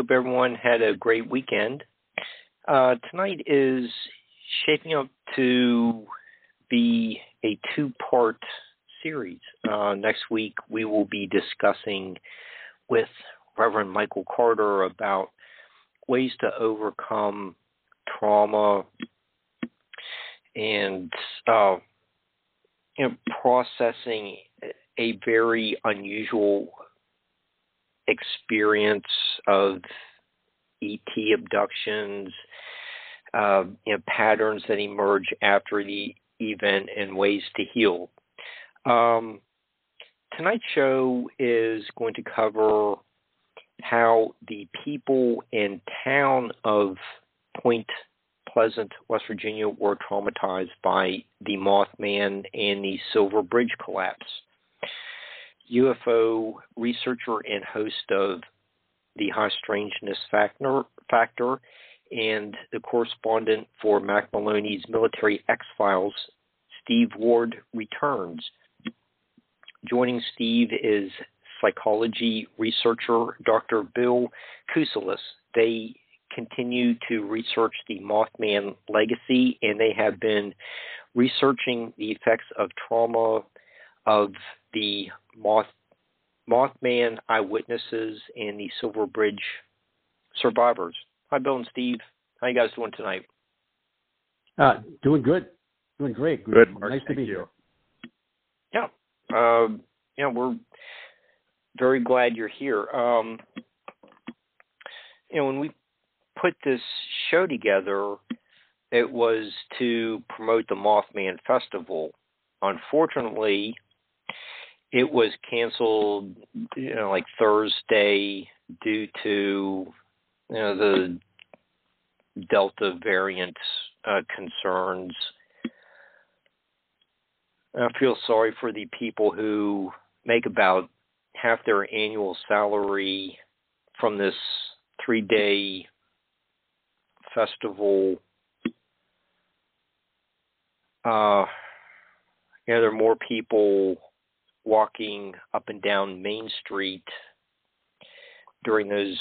Hope everyone had a great weekend. Uh, tonight is shaping up to be a two part series. Uh, next week, we will be discussing with Reverend Michael Carter about ways to overcome trauma and uh, you know, processing a very unusual experience of ET abductions, uh, you know, patterns that emerge after the event, and ways to heal. Um, tonight's show is going to cover how the people and town of Point Pleasant, West Virginia, were traumatized by the Mothman and the Silver Bridge collapse. UFO researcher and host of the High Strangeness Factor, Factor and the correspondent for Mack Maloney's Military X Files, Steve Ward, returns. Joining Steve is psychology researcher Dr. Bill Kuselis. They continue to research the Mothman legacy and they have been researching the effects of trauma of the Moth, Mothman eyewitnesses and the Silver Bridge survivors. Hi, Bill and Steve. How you guys doing tonight? Uh, doing good. Doing great. Good. Mark. Nice to be you. here. Yeah. Uh, yeah, we're very glad you're here. Um, you know, when we put this show together, it was to promote the Mothman Festival. Unfortunately, it was canceled, you know, like Thursday due to you know the Delta variant uh, concerns. I feel sorry for the people who make about half their annual salary from this three day festival. Uh, you know, there are more people walking up and down Main Street during those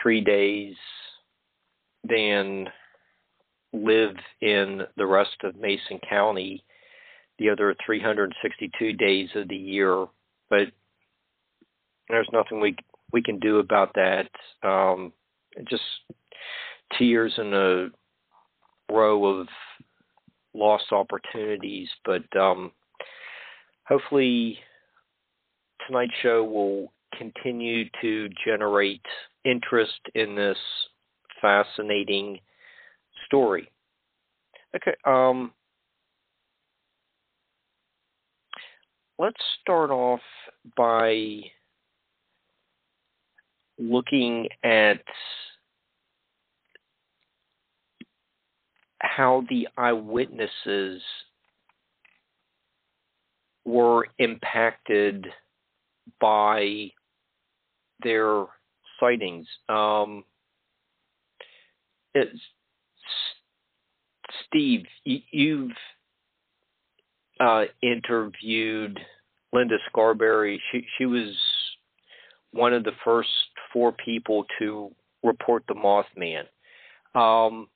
three days than live in the rest of Mason County the other 362 days of the year. But there's nothing we we can do about that. Um, just two years in a row of lost opportunities, but um, hopefully tonight's show will continue to generate interest in this fascinating story. Okay, um, let's start off by looking at how the eyewitnesses were impacted by their sightings. Um, Steve, you've uh, interviewed Linda Scarberry. She she was one of the first four people to report the Mothman. Um,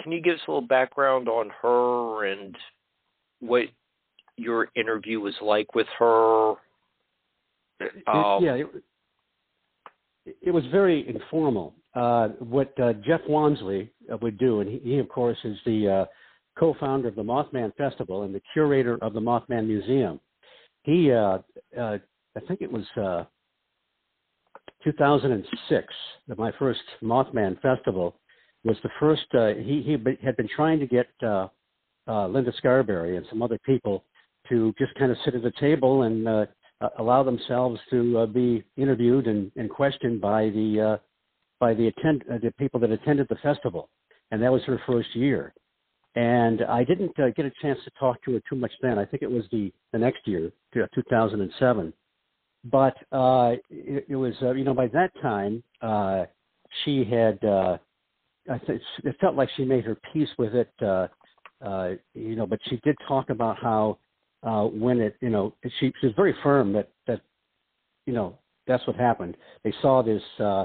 can you give us a little background on her and what your interview was like with her? Um, yeah, it, it, was very informal. Uh, what uh, Jeff Wamsley uh, would do, and he, he of course is the uh, co-founder of the Mothman Festival and the curator of the Mothman Museum. He, uh, uh, I think it was 2006, my first Mothman Festival was the first. he he had been trying to get Linda Scarberry and some other people to just kind of sit at a table and uh, allow themselves to uh, be interviewed and, and questioned by the uh, by the attend uh, the people that attended the festival, and that was her first year. And I didn't uh, get a chance to talk to her too much then. I think it was the the next year, 2007. But uh, it, it was uh, you know by that time uh, she had uh, I th- it felt like she made her peace with it. Uh, uh, you know, but she did talk about how uh, when it, you know, she, she was very firm that that, you know, that's what happened. They saw this uh,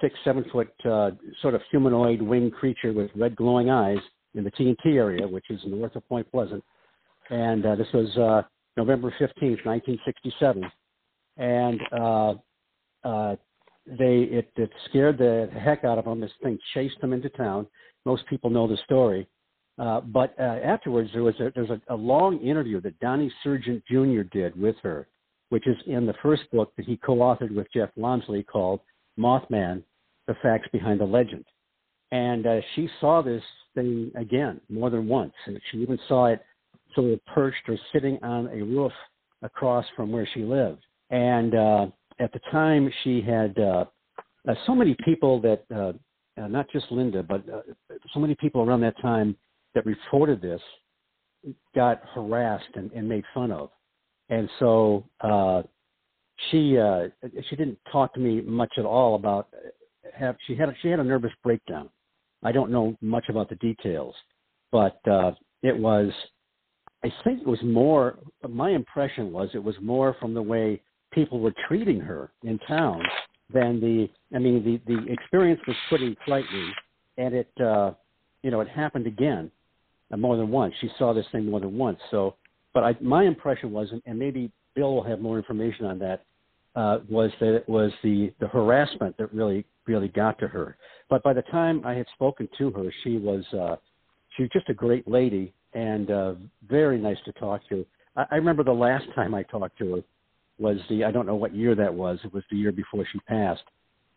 six, seven foot uh, sort of humanoid winged creature with red glowing eyes in the TNT area, which is north of Point Pleasant, and uh, this was uh, November fifteenth, nineteen sixty-seven, and uh, uh, they it, it scared the heck out of them. This thing chased them into town. Most people know the story uh, but uh, afterwards, there was a, there's a, a long interview that Donnie Sergent Jr. did with her, which is in the first book that he co-authored with Jeff Wamsley called Mothman: The Facts Behind the Legend. And uh, she saw this thing again more than once, and she even saw it sort of perched or sitting on a roof across from where she lived. And uh, at the time, she had uh, uh, so many people that, uh, uh, not just Linda, but uh, so many people around that time that reported this got harassed and, and made fun of, and so uh, she uh, she didn't talk to me much at all about have she had a, she had a nervous breakdown. I don't know much about the details, but uh, it was I think it was more my impression was it was more from the way people were treating her in town than the I mean the the experience was pretty frightening and it uh you know it happened again more than once. She saw this thing more than once. So, but I, my impression was, and maybe Bill will have more information on that, uh, was that it was the the harassment that really really got to her. But by the time I had spoken to her, she was uh, she was just a great lady and uh, very nice to talk to. I, I remember the last time I talked to her was the I don't know what year that was. It was the year before she passed.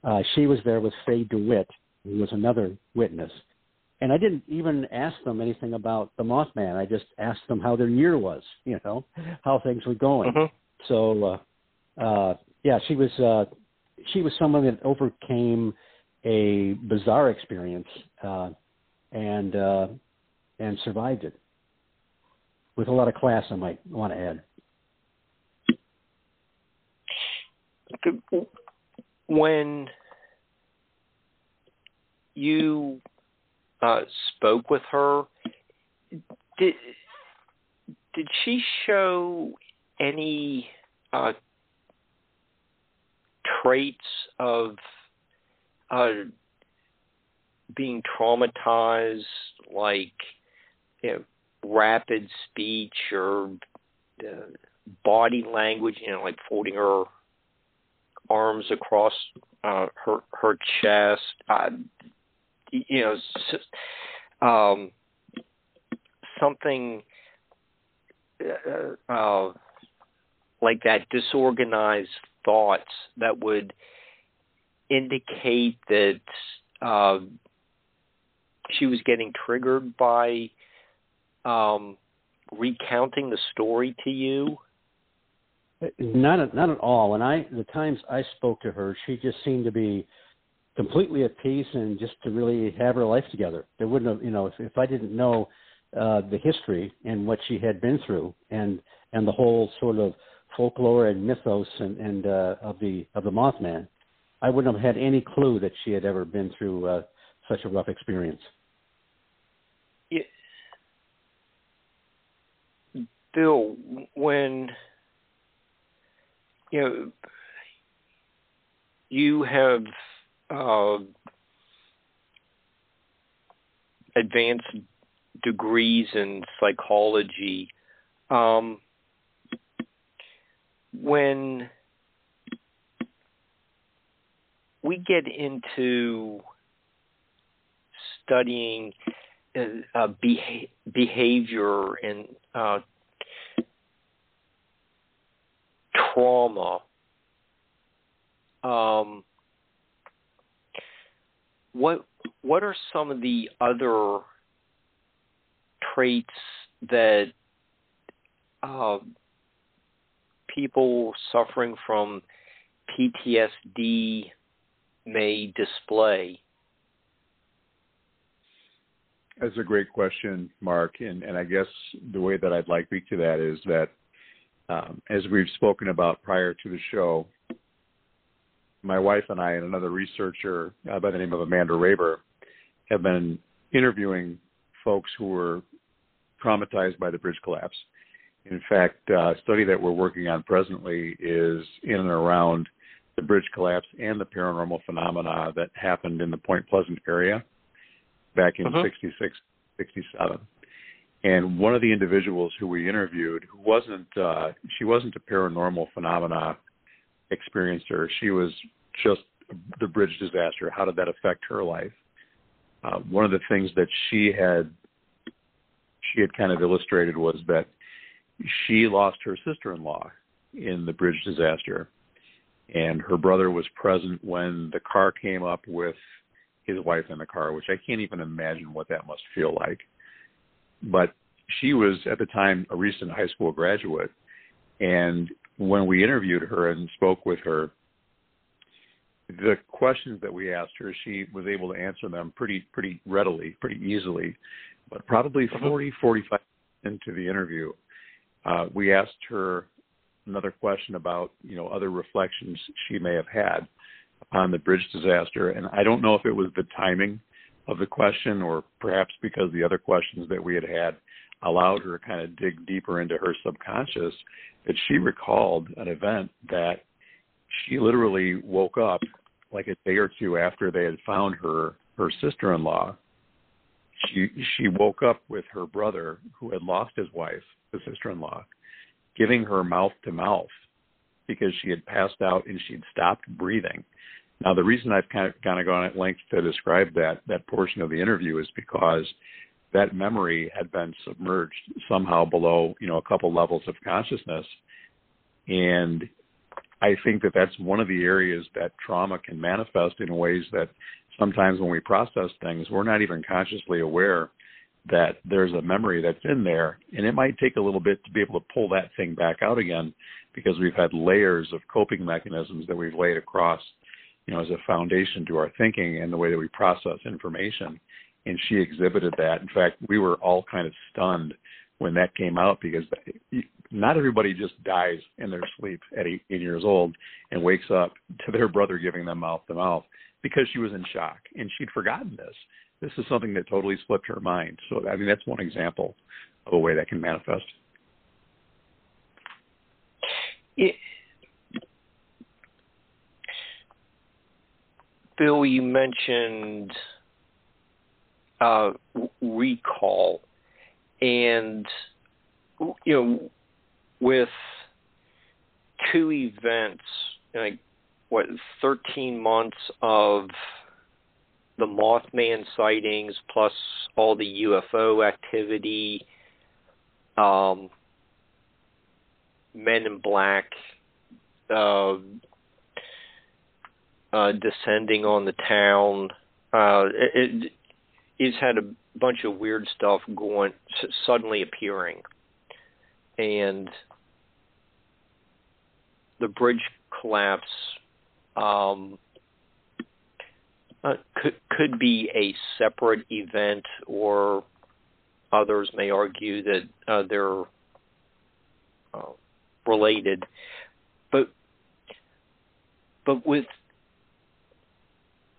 Uh, she was there with Faye DeWitt, who was another witness and I didn't even ask them anything about the Mothman. I just asked them how their year was, you know, how things were going. Mm-hmm. So, uh, uh, yeah, she was uh, she was someone that overcame a bizarre experience uh, and uh, and survived it with a lot of class. I might want to add. When you spoke with her, did did she show any uh, traits of uh, being traumatized, like you know, rapid speech or uh, body language? You know, like folding her arms across uh, her her chest. Uh, you know, um, something uh, uh, like that disorganized thoughts that would indicate that uh, she was getting triggered by um, recounting the story to you? Not at, not at all. When I the times I spoke to her, she just seemed to be completely at peace and just to really have her life together. There wouldn't have, you know, if, if I didn't know uh, the history and what she had been through, and and the whole sort of folklore and mythos and, and uh, of the of the Mothman, I wouldn't have had any clue that she had ever been through uh, such a rough experience. Yeah. Bill, when you know you have uh, advanced degrees in psychology. Um, when we get into studying uh, uh, beha- behavior and uh, trauma, um, what what are some of the other traits that uh, people suffering from PTSD may display? That's a great question, Mark. And, and I guess the way that I'd like to speak to that is that, um, as we've spoken about prior to the show, my wife and I and another researcher uh, by the name of Amanda Raber have been interviewing folks who were traumatized by the bridge collapse. In fact, uh, a study that we're working on presently is in and around the bridge collapse and the paranormal phenomena that happened in the Point Pleasant area back in uh-huh. 66, 67. And one of the individuals who we interviewed, who wasn't, uh, she wasn't a paranormal phenomena experiencer. She was just the bridge disaster. How did that affect her life? Uh, one of the things that she had she had kind of illustrated was that she lost her sister-in-law in the bridge disaster, and her brother was present when the car came up with his wife in the car, which I can't even imagine what that must feel like. But she was at the time a recent high school graduate, and when we interviewed her and spoke with her, the questions that we asked her, she was able to answer them pretty pretty readily, pretty easily. But probably uh-huh. 40, 45 into the interview, uh, we asked her another question about you know other reflections she may have had upon the bridge disaster, and I don't know if it was the timing of the question or perhaps because the other questions that we had had allowed her to kind of dig deeper into her subconscious that she recalled an event that she literally woke up like a day or two after they had found her her sister-in-law. She she woke up with her brother who had lost his wife the sister-in-law giving her mouth to mouth because she had passed out and she'd stopped breathing. Now the reason i've kind of kind of gone at length to describe that that portion of the interview is because that memory had been submerged somehow below you know a couple levels of consciousness and I think that that's one of the areas that trauma can manifest in ways that sometimes when we process things, we're not even consciously aware that there's a memory that's in there. And it might take a little bit to be able to pull that thing back out again because we've had layers of coping mechanisms that we've laid across, you know, as a foundation to our thinking and the way that we process information. And she exhibited that. In fact, we were all kind of stunned when that came out because not everybody just dies in their sleep at 18 years old and wakes up to their brother giving them mouth to mouth because she was in shock and she'd forgotten this. This is something that totally slipped her mind. So, I mean, that's one example of a way that can manifest. It, Bill, you mentioned uh, recall, and you know with two events, like what, 13 months of the Mothman sightings plus all the UFO activity, um, Men in Black uh, uh, descending on the town. Uh, it, it's had a bunch of weird stuff going, suddenly appearing, and the bridge collapse um, uh, could could be a separate event or others may argue that uh, they're uh, related, but but with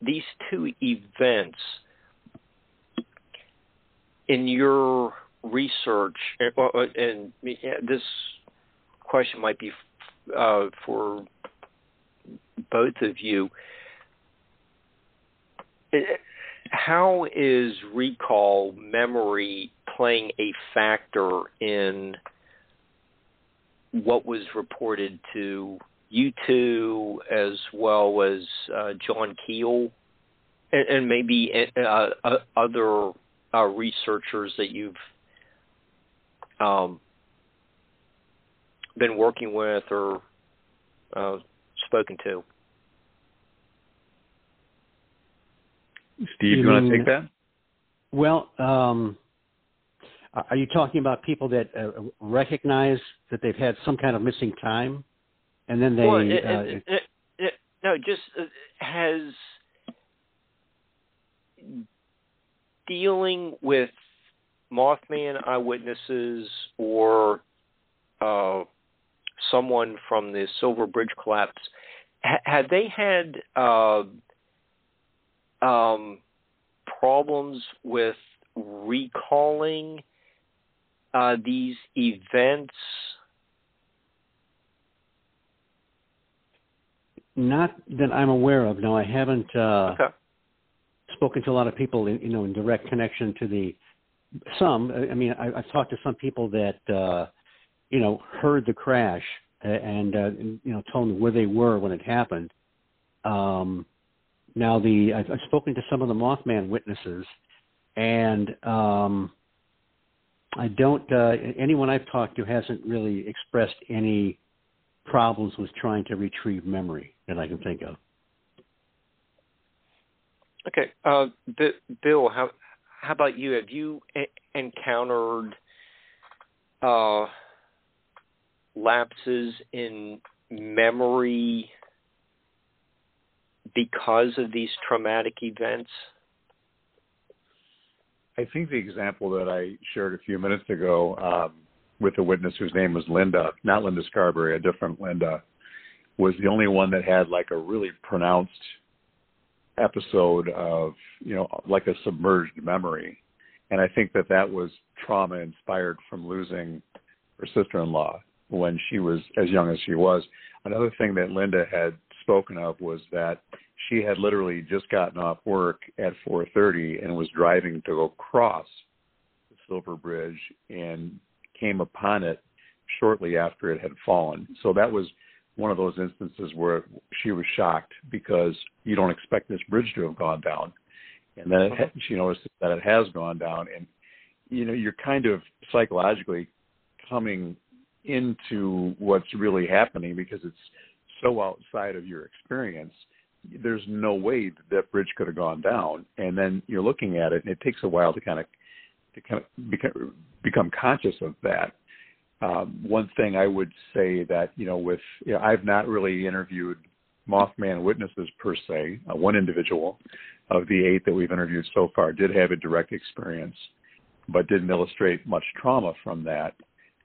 these two events in your research, and, this question might be uh, for both of you. How is recall memory playing a factor in what was reported to you two as well as uh, John Keel and, maybe uh, uh, other uh, researchers that you've um, been working with or uh, spoken to? Steve, you, you want to take that? Well, um, are you talking about people that uh, recognize that they've had some kind of missing time, and then they? Well, it, uh, it, it, no, just uh, has dealing with Mothman eyewitnesses or uh, someone from the Silver Bridge collapse. Ha- had they had uh, um, problems with recalling uh, these events? Not that I'm aware of. No, I haven't uh, okay. Spoken to a lot of people, in, you know, in direct connection to the. Some, I mean, I, I've talked to some people that, uh, you know, heard the crash and, uh, and you know, told me where they were when it happened. Um, now, the I've, I've spoken to some of the Mothman witnesses, and um, I don't. Uh, anyone I've talked to hasn't really expressed any problems with trying to retrieve memory that I can think of. Okay, uh, Bill, how how about you? Have you encountered uh, lapses in memory because of these traumatic events? I think the example that I shared a few minutes ago um, with a witness whose name was Linda, not Linda Scarberry, a different Linda, was the only one that had like a really pronounced episode of, you know, like a submerged memory. And I think that that was trauma inspired from losing her sister in law when she was as young as she was. Another thing that Linda had spoken of was that she had literally just gotten off work at 4:30 and was driving to go cross the Silver Bridge and came upon it shortly after it had fallen. So that was one of those instances where she was shocked because you don't expect this bridge to have gone down, and then it, uh-huh. she noticed that it has gone down, and you know you're kind of psychologically coming into what's really happening because it's so outside of your experience. There's no way that, that bridge could have gone down. And then you're looking at it and it takes a while to kind of to kind of become become conscious of that um, one thing I would say that you know with you know, I've not really interviewed Mothman witnesses per se. Uh, one individual of the eight that we've interviewed so far did have a direct experience, but didn't illustrate much trauma from that.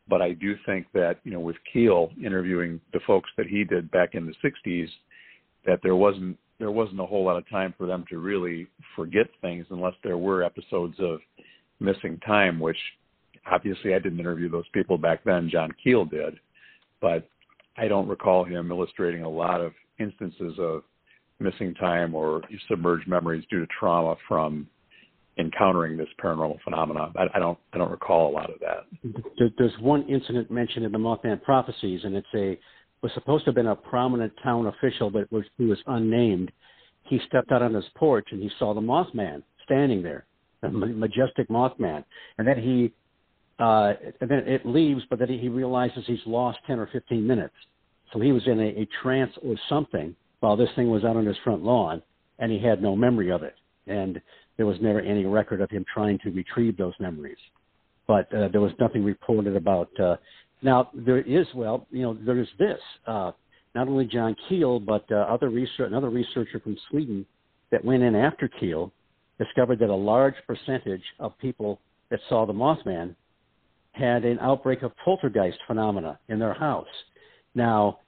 But I do think that, you know, with Keel interviewing the folks that he did back in the 60s, that there wasn't there wasn't a whole lot of time for them to really forget things unless there were episodes of missing time, which obviously I didn't interview those people back then. John Keel did, but I don't recall him illustrating a lot of instances of missing time or submerged memories due to trauma from encountering this paranormal phenomenon. I, I, don't I don't recall a lot of that. There's one incident mentioned in the Mothman prophecies, and it's a was supposed to have been a prominent town official, but was he was unnamed. He stepped out on his porch and he saw the Mothman standing there, a majestic Mothman, and then he uh, and then it leaves, but then he realizes he's lost ten or fifteen minutes. So he was in a, a trance or something while this thing was out on his front lawn, and he had no memory of it. And there was never any record of him trying to retrieve those memories. But uh, there was nothing reported about. Uh, now there is, well, you know, there is this. Uh, not only John Keel, but uh, other research, another researcher from Sweden that went in after Keel discovered that a large percentage of people that saw the Mothman had an outbreak of poltergeist phenomena in their house. Now,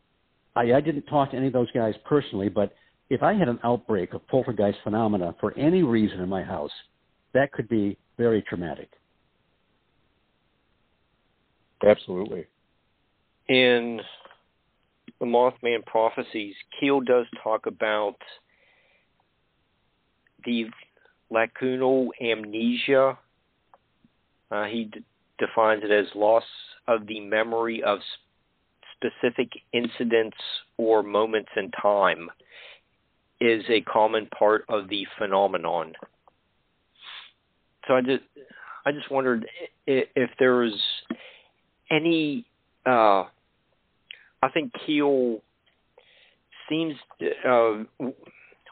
I, I didn't talk to any of those guys personally, but if I had an outbreak of poltergeist phenomena for any reason in my house, that could be very traumatic. Absolutely. In the Mothman prophecies, Keel does talk about the lacunar amnesia. Uh, he d- defines it as loss of the memory of specific incidents or moments in time is a common part of the phenomenon. So I just I just wondered if, if there was any. Uh, I think Keel seems. Uh,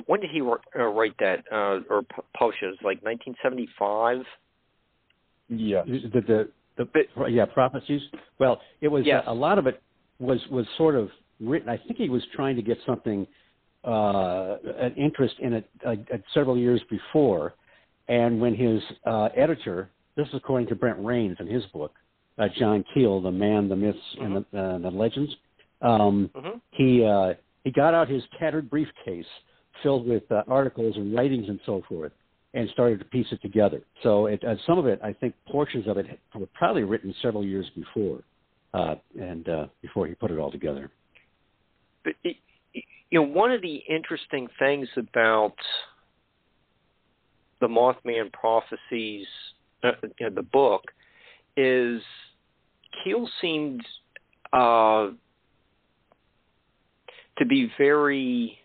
when did he uh, write that uh, or publish it? It was Like 1975. Yeah. The, the, the bit, yeah prophecies. Well, it was yes. a, a lot of it was was sort of written. I think he was trying to get something uh, an interest in it uh, several years before, and when his uh, editor, this is according to Brent Raynes in his book, uh, John Keel, the man, the myths, mm-hmm. and the, uh, the legends, um, mm-hmm. he uh, he got out his tattered briefcase filled with uh, articles and writings and so forth, and started to piece it together. So it, uh, some of it, I think, portions of it were probably written several years before, uh, and uh, before he put it all together. But it, you know, one of the interesting things about the Mothman prophecies, uh, you know, the book, is Keel seemed uh, to be very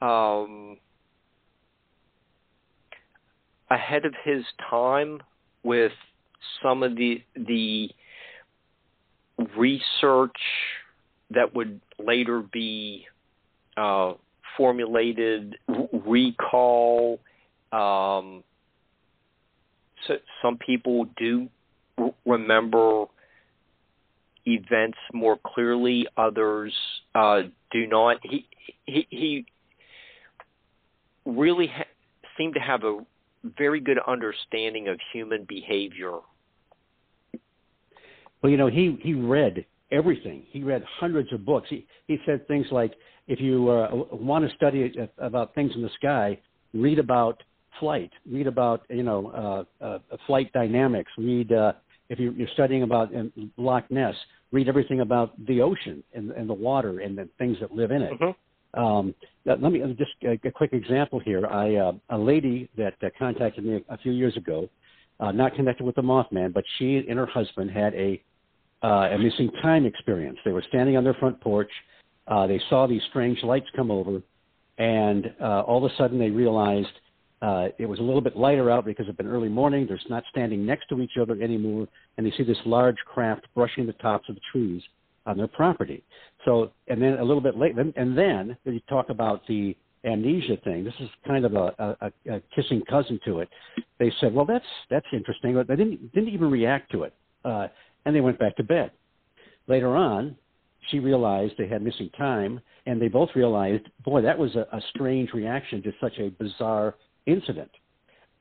um, ahead of his time with some of the the research that would later be uh, formulated, recall. Um, so some people do remember events more clearly; others uh, do not. He he, he really ha- seemed to have a very good understanding of human behavior. Well, you know, he he read everything. He read hundreds of books. He he said things like, if you uh, want to study about things in the sky, read about flight, read about you know uh, uh, flight dynamics, read uh, if you're, you're studying about Loch Ness, read everything about the ocean and, and the water and the things that live in it. Mm-hmm. Um, let me just a, a quick example here. I uh, a lady that uh, contacted me a, a few years ago, uh, not connected with the Mothman, but she and her husband had a uh, a missing time experience. They were standing on their front porch. Uh, they saw these strange lights come over, and uh, all of a sudden they realized uh, it was a little bit lighter out because it's been early morning. They're not standing next to each other anymore, and they see this large craft brushing the tops of the trees on their property. So, and then a little bit later, and then you talk about the amnesia thing. This is kind of a, a, a kissing cousin to it. They said, "Well, that's that's interesting," but they didn't didn't even react to it, uh, and they went back to bed. Later on, she realized they had missing time, and they both realized, boy, that was a, a strange reaction to such a bizarre incident.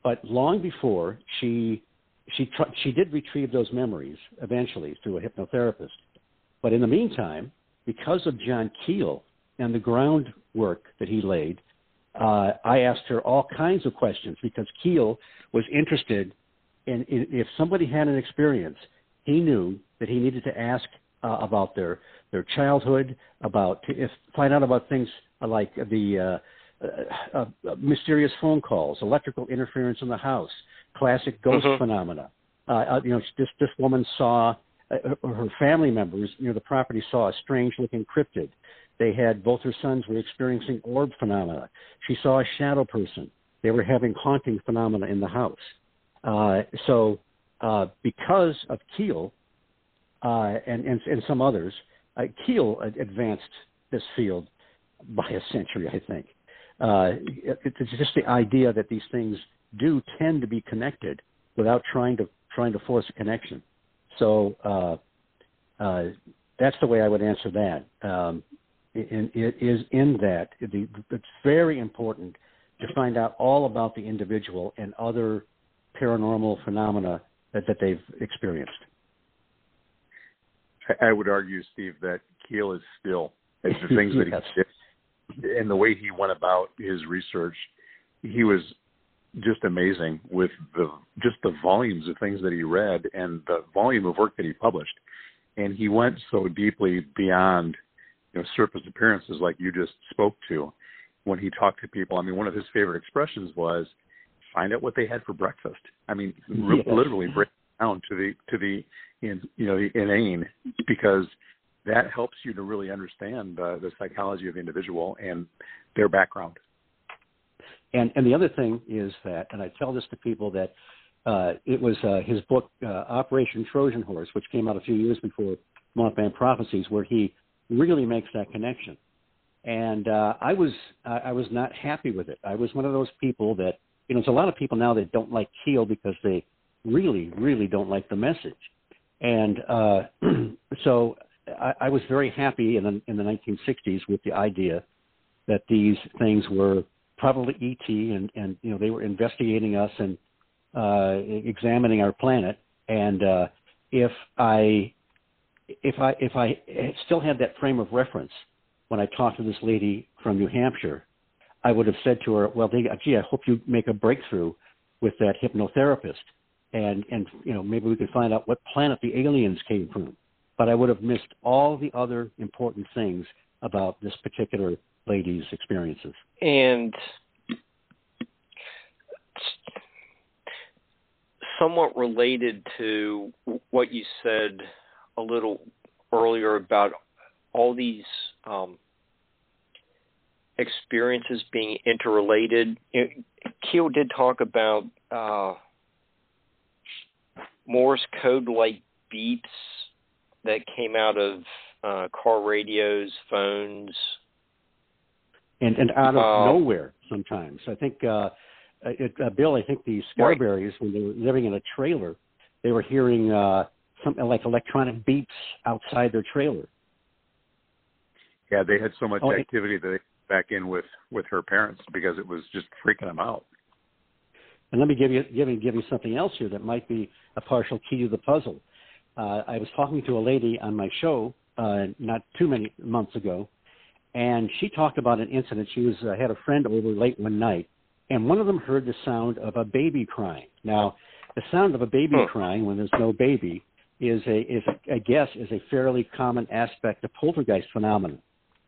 But long before she she tr- she did retrieve those memories eventually through a hypnotherapist. But in the meantime, because of John Keel and the groundwork that he laid, uh, I asked her all kinds of questions because Keel was interested in, in, if somebody had an experience, he knew that he needed to ask uh, about their their childhood, about if find out about things like the uh, uh, uh, mysterious phone calls, electrical interference in the house, classic ghost mm-hmm. phenomena. Uh, you know, this this woman saw uh, her family members near the property saw a strange looking cryptid. They had both her sons were experiencing orb phenomena. She saw a shadow person. They were having haunting phenomena in the house. Uh, so, uh, because of Keel uh, and, and, and some others, uh, Keel advanced this field by a century, I think. Uh, it, it's just the idea that these things do tend to be connected without trying to trying to force a connection. So uh, uh, that's the way I would answer that. Um, and it is in that the, it's very important to find out all about the individual and other paranormal phenomena that, that they've experienced. I would argue, Steve, that Keel is still as the things that he did and the way he went about his research. He was just amazing with the just the volumes of things that he read and the volume of work that he published. And he went so deeply beyond you know surface appearances like you just spoke to when he talked to people. I mean, one of his favorite expressions was find out what they had for breakfast. I mean, literally break down to the to the in, you know the inane because that helps you to really understand uh, the psychology of the individual and their background. And and the other thing is that, and I tell this to people that uh, it was uh, his book uh, Operation Trojan Horse, which came out a few years before Mothman Prophecies, where he really makes that connection. And uh, I was I was not happy with it. I was one of those people that you know, there's a lot of people now that don't like Keel because they really, really don't like the message. And uh, so I, I was very happy in the, in the 1960s with the idea that these things were probably ET, and and you know they were investigating us and uh, examining our planet. And uh, if I if I if I still had that frame of reference when I talked to this lady from New Hampshire, I would have said to her, "Well, they, gee, I hope you make a breakthrough with that hypnotherapist, and and you know maybe we could find out what planet the aliens came from." But I would have missed all the other important things about this particular lady's experiences. And somewhat related to what you said a little earlier about all these um, experiences being interrelated. Keel did talk about uh, Morse code like beeps that came out of uh, car radios, phones, and and out of uh, nowhere sometimes. I think uh, it, uh, Bill, I think the Scarberries right. when they were living in a trailer, they were hearing uh, something like electronic beeps outside their trailer. Yeah, they had so much oh, activity that they back in with with her parents because it was just freaking them out. And let me give you give me give you something else here that might be a partial key to the puzzle. Uh, I was talking to a lady on my show uh, not too many months ago, and she talked about an incident. She was uh, had a friend over late one night, and one of them heard the sound of a baby crying. Now, the sound of a baby huh. crying when there's no baby is a is a, I guess is a fairly common aspect of poltergeist phenomenon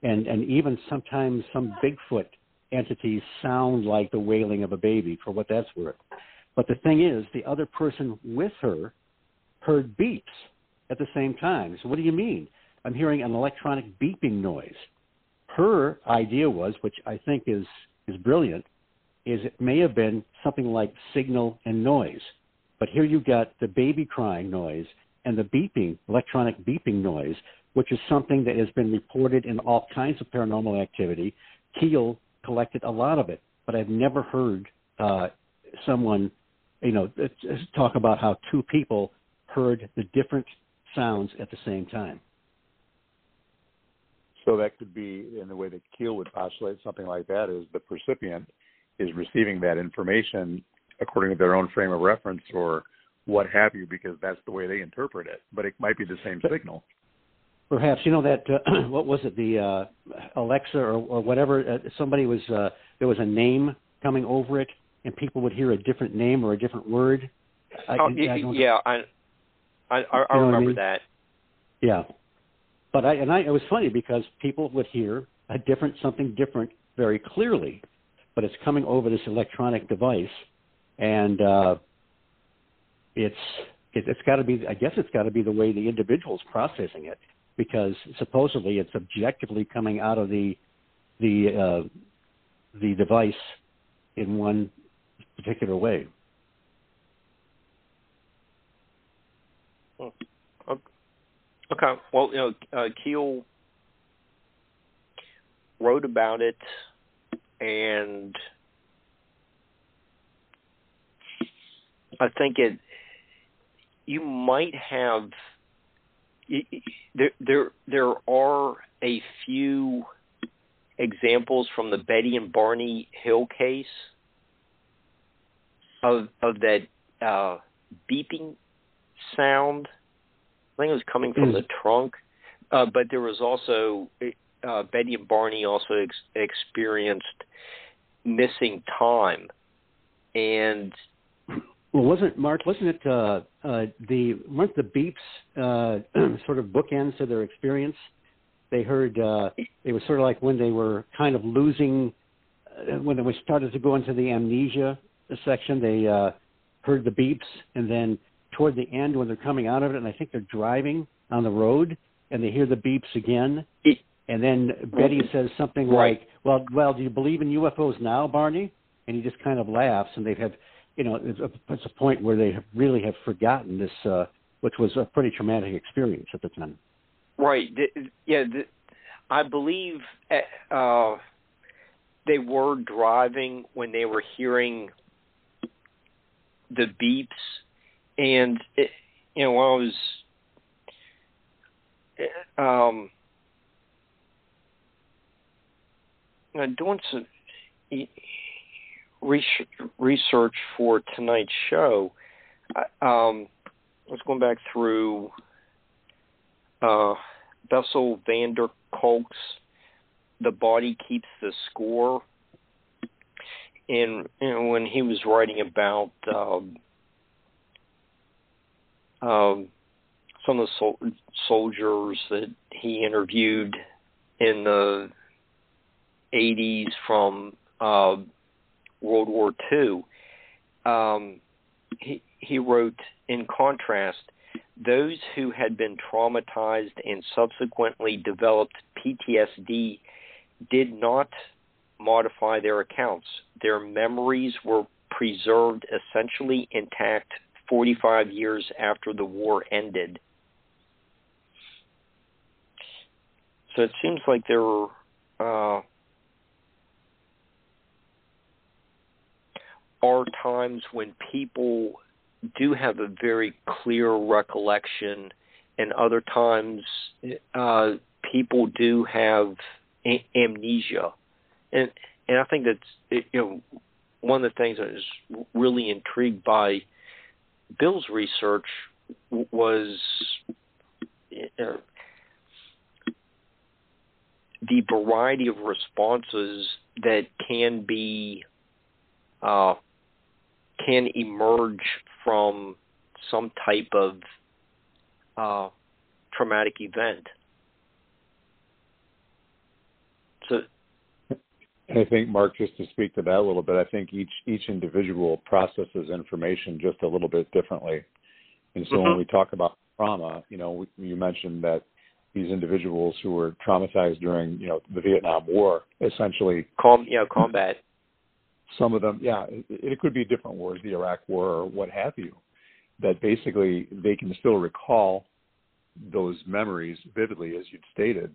and and even sometimes some Bigfoot entities sound like the wailing of a baby, for what that's worth. But the thing is, the other person with her heard beeps at the same time. So what do you mean? I'm hearing an electronic beeping noise. Her idea was, which I think is is brilliant, is it may have been something like signal and noise. But here you got the baby crying noise and the beeping, electronic beeping noise, which is something that has been reported in all kinds of paranormal activity. Keel collected a lot of it, but I've never heard uh, someone, you know, talk about how two people heard the different sounds at the same time. So that could be, in the way that Keel would postulate something like that, is the percipient is receiving that information according to their own frame of reference or what have you, because that's the way they interpret it. But it might be the same signal. Perhaps you know that uh, what was it the uh, Alexa or, or whatever uh, somebody was uh, there was a name coming over it and people would hear a different name or a different word. I, oh, I, I yeah, I I, I remember I mean? that. Yeah, but I and I it was funny because people would hear a different something different very clearly, but it's coming over this electronic device, and uh, it's it, it's got to be I guess it's got to be the way the individual's processing it because supposedly it's objectively coming out of the the uh, the device in one particular way. Hmm. Okay. Well, you know, uh, Keel wrote about it, and I think it. You might have there there there are a few examples from the Betty and Barney Hill case of of that uh, beeping sound. I think it was coming from mm. the trunk, uh, but there was also uh, Betty and Barney also ex- experienced missing time, and well, wasn't Mark? Wasn't it uh, uh, the weren't the beeps uh, sort of bookends to their experience? They heard uh, it was sort of like when they were kind of losing uh, when they were started to go into the amnesia section. They uh, heard the beeps, and then toward the end when they're coming out of it, and I think they're driving on the road, and they hear the beeps again. And then Betty says something right. like, "Well, well, do you believe in UFOs now, Barney?" And he just kind of laughs, and they have, had, you know, it's a, it's a point where they have really have forgotten this, uh, which was a pretty traumatic experience at the time. Right. Yeah. I believe uh, they were driving when they were hearing the beeps, and it, you know, while I was um, doing some research for tonight's show, um, I was going back through uh, Bessel van der Kolk's "The Body Keeps the Score," and know, when he was writing about um, um, some of the sol- soldiers that he interviewed in the 80s from uh, World War II, um, he, he wrote, in contrast, those who had been traumatized and subsequently developed PTSD did not modify their accounts. Their memories were preserved essentially intact 45 years after the war ended. So it seems like there were uh, are times when people do have a very clear recollection, and other times uh, people do have a- amnesia, and and I think that's you know one of the things I was really intrigued by Bill's research was uh, the variety of responses that can be uh, can emerge from some type of uh, traumatic event. So, I think Mark, just to speak to that a little bit, I think each each individual processes information just a little bit differently, and so mm-hmm. when we talk about trauma, you know, you mentioned that these individuals who were traumatized during, you know, the Vietnam War, essentially, Com- yeah, combat some of them, yeah, it, it could be different wars, the Iraq War or what have you, that basically they can still recall those memories vividly, as you'd stated.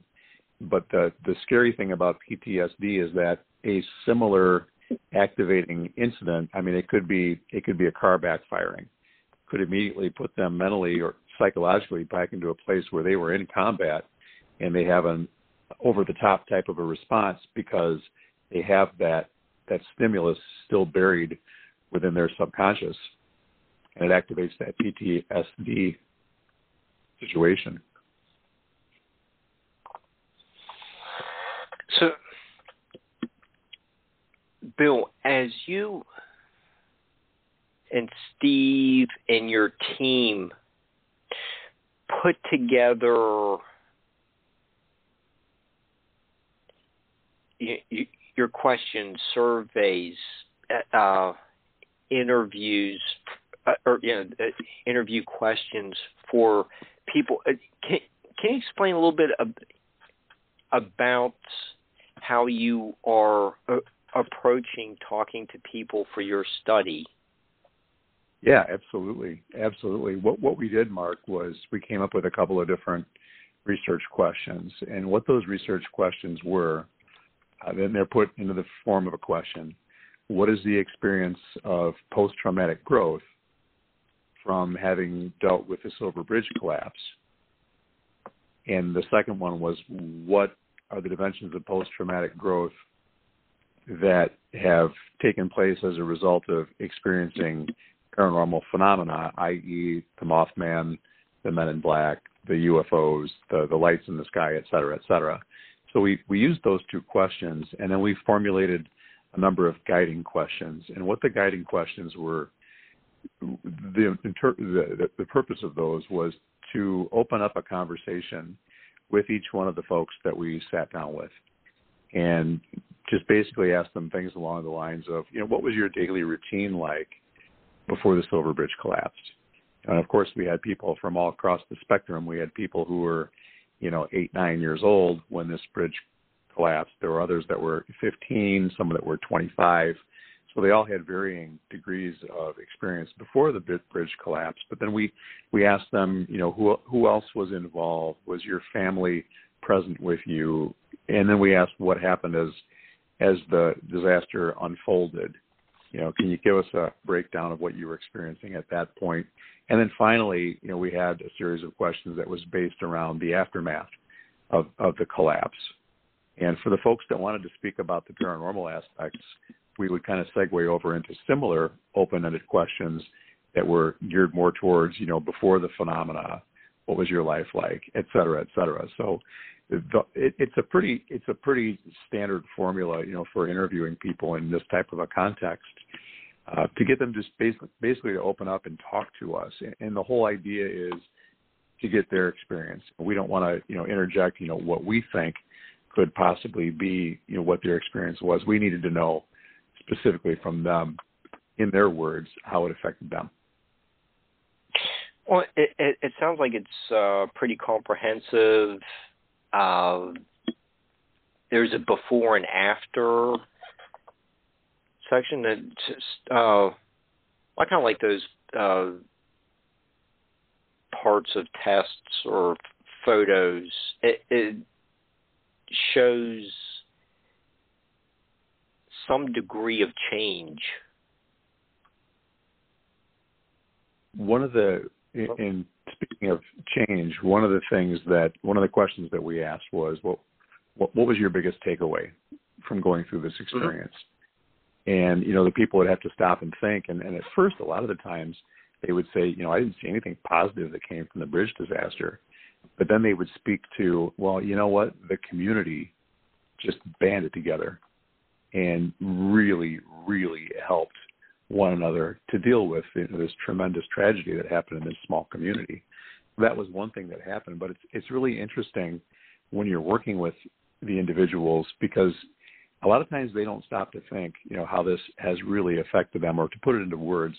But the the scary thing about PTSD is that a similar activating incident, I mean, it could be it could be a car backfiring, could immediately put them mentally or psychologically back into a place where they were in combat, and they have an over the top type of a response because they have that that stimulus still buried within their subconscious, and it activates that PTSD situation. So, Bill, as you and Steve and your team put together you, you, your questions, surveys, uh, interviews, uh, or you know, uh, interview questions for people. Uh, can can you explain a little bit ab- about how you are uh, approaching talking to people for your study? Yeah, absolutely, absolutely. What what we did, Mark, was we came up with a couple of different research questions, and what those research questions were uh, then they're put into the form of a question. What is the experience of post traumatic growth from having dealt with the Silver Bridge collapse? And the second one was what are the dimensions of post traumatic growth that have taken place as a result of experiencing paranormal phenomena, i.e., the Mothman, the Men in Black, the UFOs, the the lights in the sky, et cetera, et cetera. So we we used those two questions, and then we formulated a number of guiding questions. And what the guiding questions were, the the, the purpose of those was to open up a conversation with each one of the folks that we sat down with and just basically asked them things along the lines of, you know, what was your daily routine like before the Silver Bridge collapsed? And of course, we had people from all across the spectrum. We had people who were, you know, eight, nine years old when this bridge collapsed. There were others that were 15, some that were 25. So they all had varying degrees of experience before the bridge collapsed. But then we we asked them, you know, who who else was involved? Was your family present with you? And then we asked what happened as as the disaster unfolded. You know, can you give us a breakdown of what you were experiencing at that point? And then finally, you know, we had a series of questions that was based around the aftermath of, of the collapse. And for the folks that wanted to speak about the paranormal aspects, we would kind of segue over into similar open-ended questions that were geared more towards, you know, before the phenomena, what was your life like, et cetera, et cetera. So the, it, it's a pretty it's a pretty standard formula, you know, for interviewing people in this type of a context. Uh, to get them just basically, basically to open up and talk to us, and, and the whole idea is to get their experience. We don't want to, you know, interject, you know, what we think could possibly be, you know, what their experience was. We needed to know specifically from them, in their words, how it affected them. Well, it, it, it sounds like it's uh, pretty comprehensive. Uh, there's a before and after section that just, uh, I kind of like those uh, parts of tests or photos. It, it shows some degree of change. One of the in speaking of change, one of the things that one of the questions that we asked was, what what, what was your biggest takeaway from going through this mm-hmm. experience? Mm-hmm. And you know, the people would have to stop and think. And, and at first, a lot of the times, they would say, you know, I didn't see anything positive that came from the bridge disaster. But then they would speak to, well, you know what, the community just banded together and really, really helped one another to deal with you know, this tremendous tragedy that happened in this small community. That was one thing that happened, but it's it's really interesting when you're working with the individuals because a lot of times they don't stop to think, you know, how this has really affected them or to put it into words.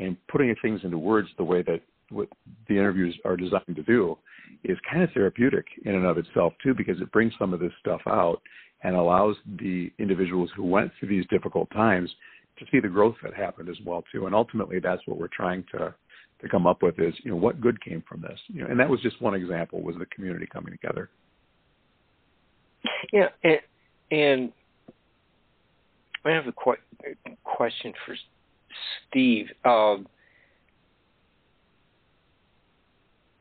And putting things into words the way that what the interviews are designed to do is kind of therapeutic in and of itself too, because it brings some of this stuff out and allows the individuals who went through these difficult times to see the growth that happened as well too. And ultimately, that's what we're trying to to come up with is you know what good came from this. You know, and that was just one example was the community coming together. Yeah, and, and I have a qu- question for Steve. Um,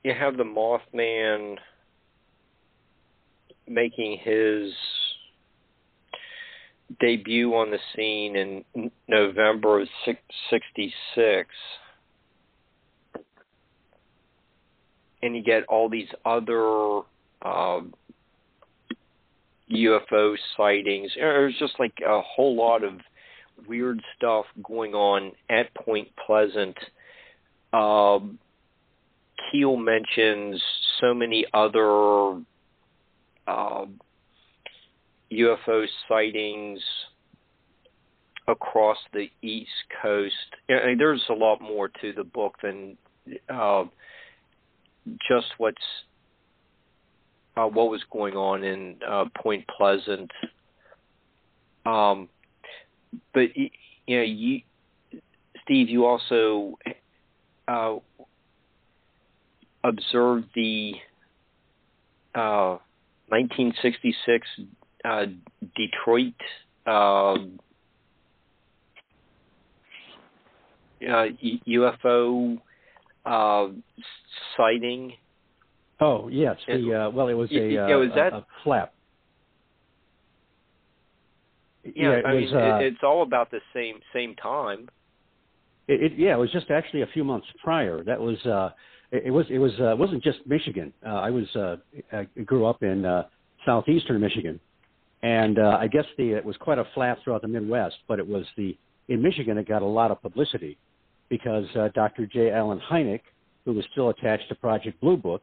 you have the Mothman making his debut on the scene in November of '66, and you get all these other UFO sightings. There's just like a whole lot of weird stuff going on at Point Pleasant. Um, Keel mentions so many other uh, UFO sightings across the East Coast. There's a lot more to the book than uh, just what's uh, what was going on in uh, Point Pleasant. Um, but you know, you, Steve, you also uh, observed the 1966 uh, uh, Detroit um, uh, UFO uh, sighting. Oh yes, the uh, well, it was a, yeah, was uh, that, a flap. Yeah, yeah I was, mean, uh, it's all about the same same time. It, it, yeah, it was just actually a few months prior. That was uh, it, was it was uh, wasn't just Michigan. Uh, I was uh, I grew up in uh, southeastern Michigan, and uh, I guess the it was quite a flap throughout the Midwest. But it was the in Michigan it got a lot of publicity because uh, Dr. J. Allen Hynek, who was still attached to Project Blue Book,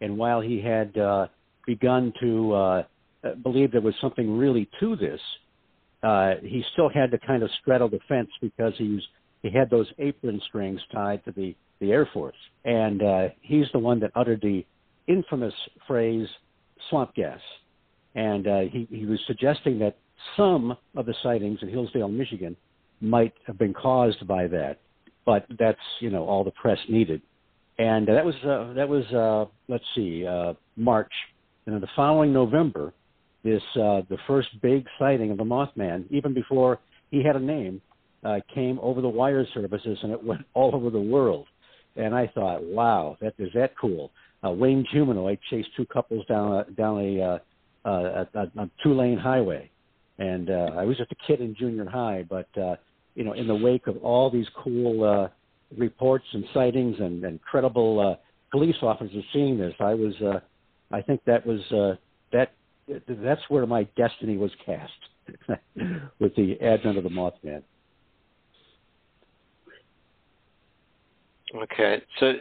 and while he had uh, begun to uh, believe there was something really to this, uh, he still had to kind of straddle the fence because he was he had those apron strings tied to the the Air Force, and uh, he's the one that uttered the infamous phrase "swamp gas," and uh, he he was suggesting that some of the sightings in Hillsdale, Michigan, might have been caused by that, but that's you know all the press needed, and uh, that was uh, that was uh, let's see uh, March, and then the following November, this uh, the first big sighting of the Mothman, even before he had a name, uh, came over the wire services and it went all over the world. And I thought, wow, that is that cool. Uh, Wayne Humanoid chased two couples down a, down a, uh, uh, a, a two lane highway, and uh, I was just a kid in junior high, but uh, you know, in the wake of all these cool uh, reports and sightings and, and credible uh, police officers seeing this, I was, uh, I think that was uh, that that's where my destiny was cast with the advent of the Mothman. Okay, so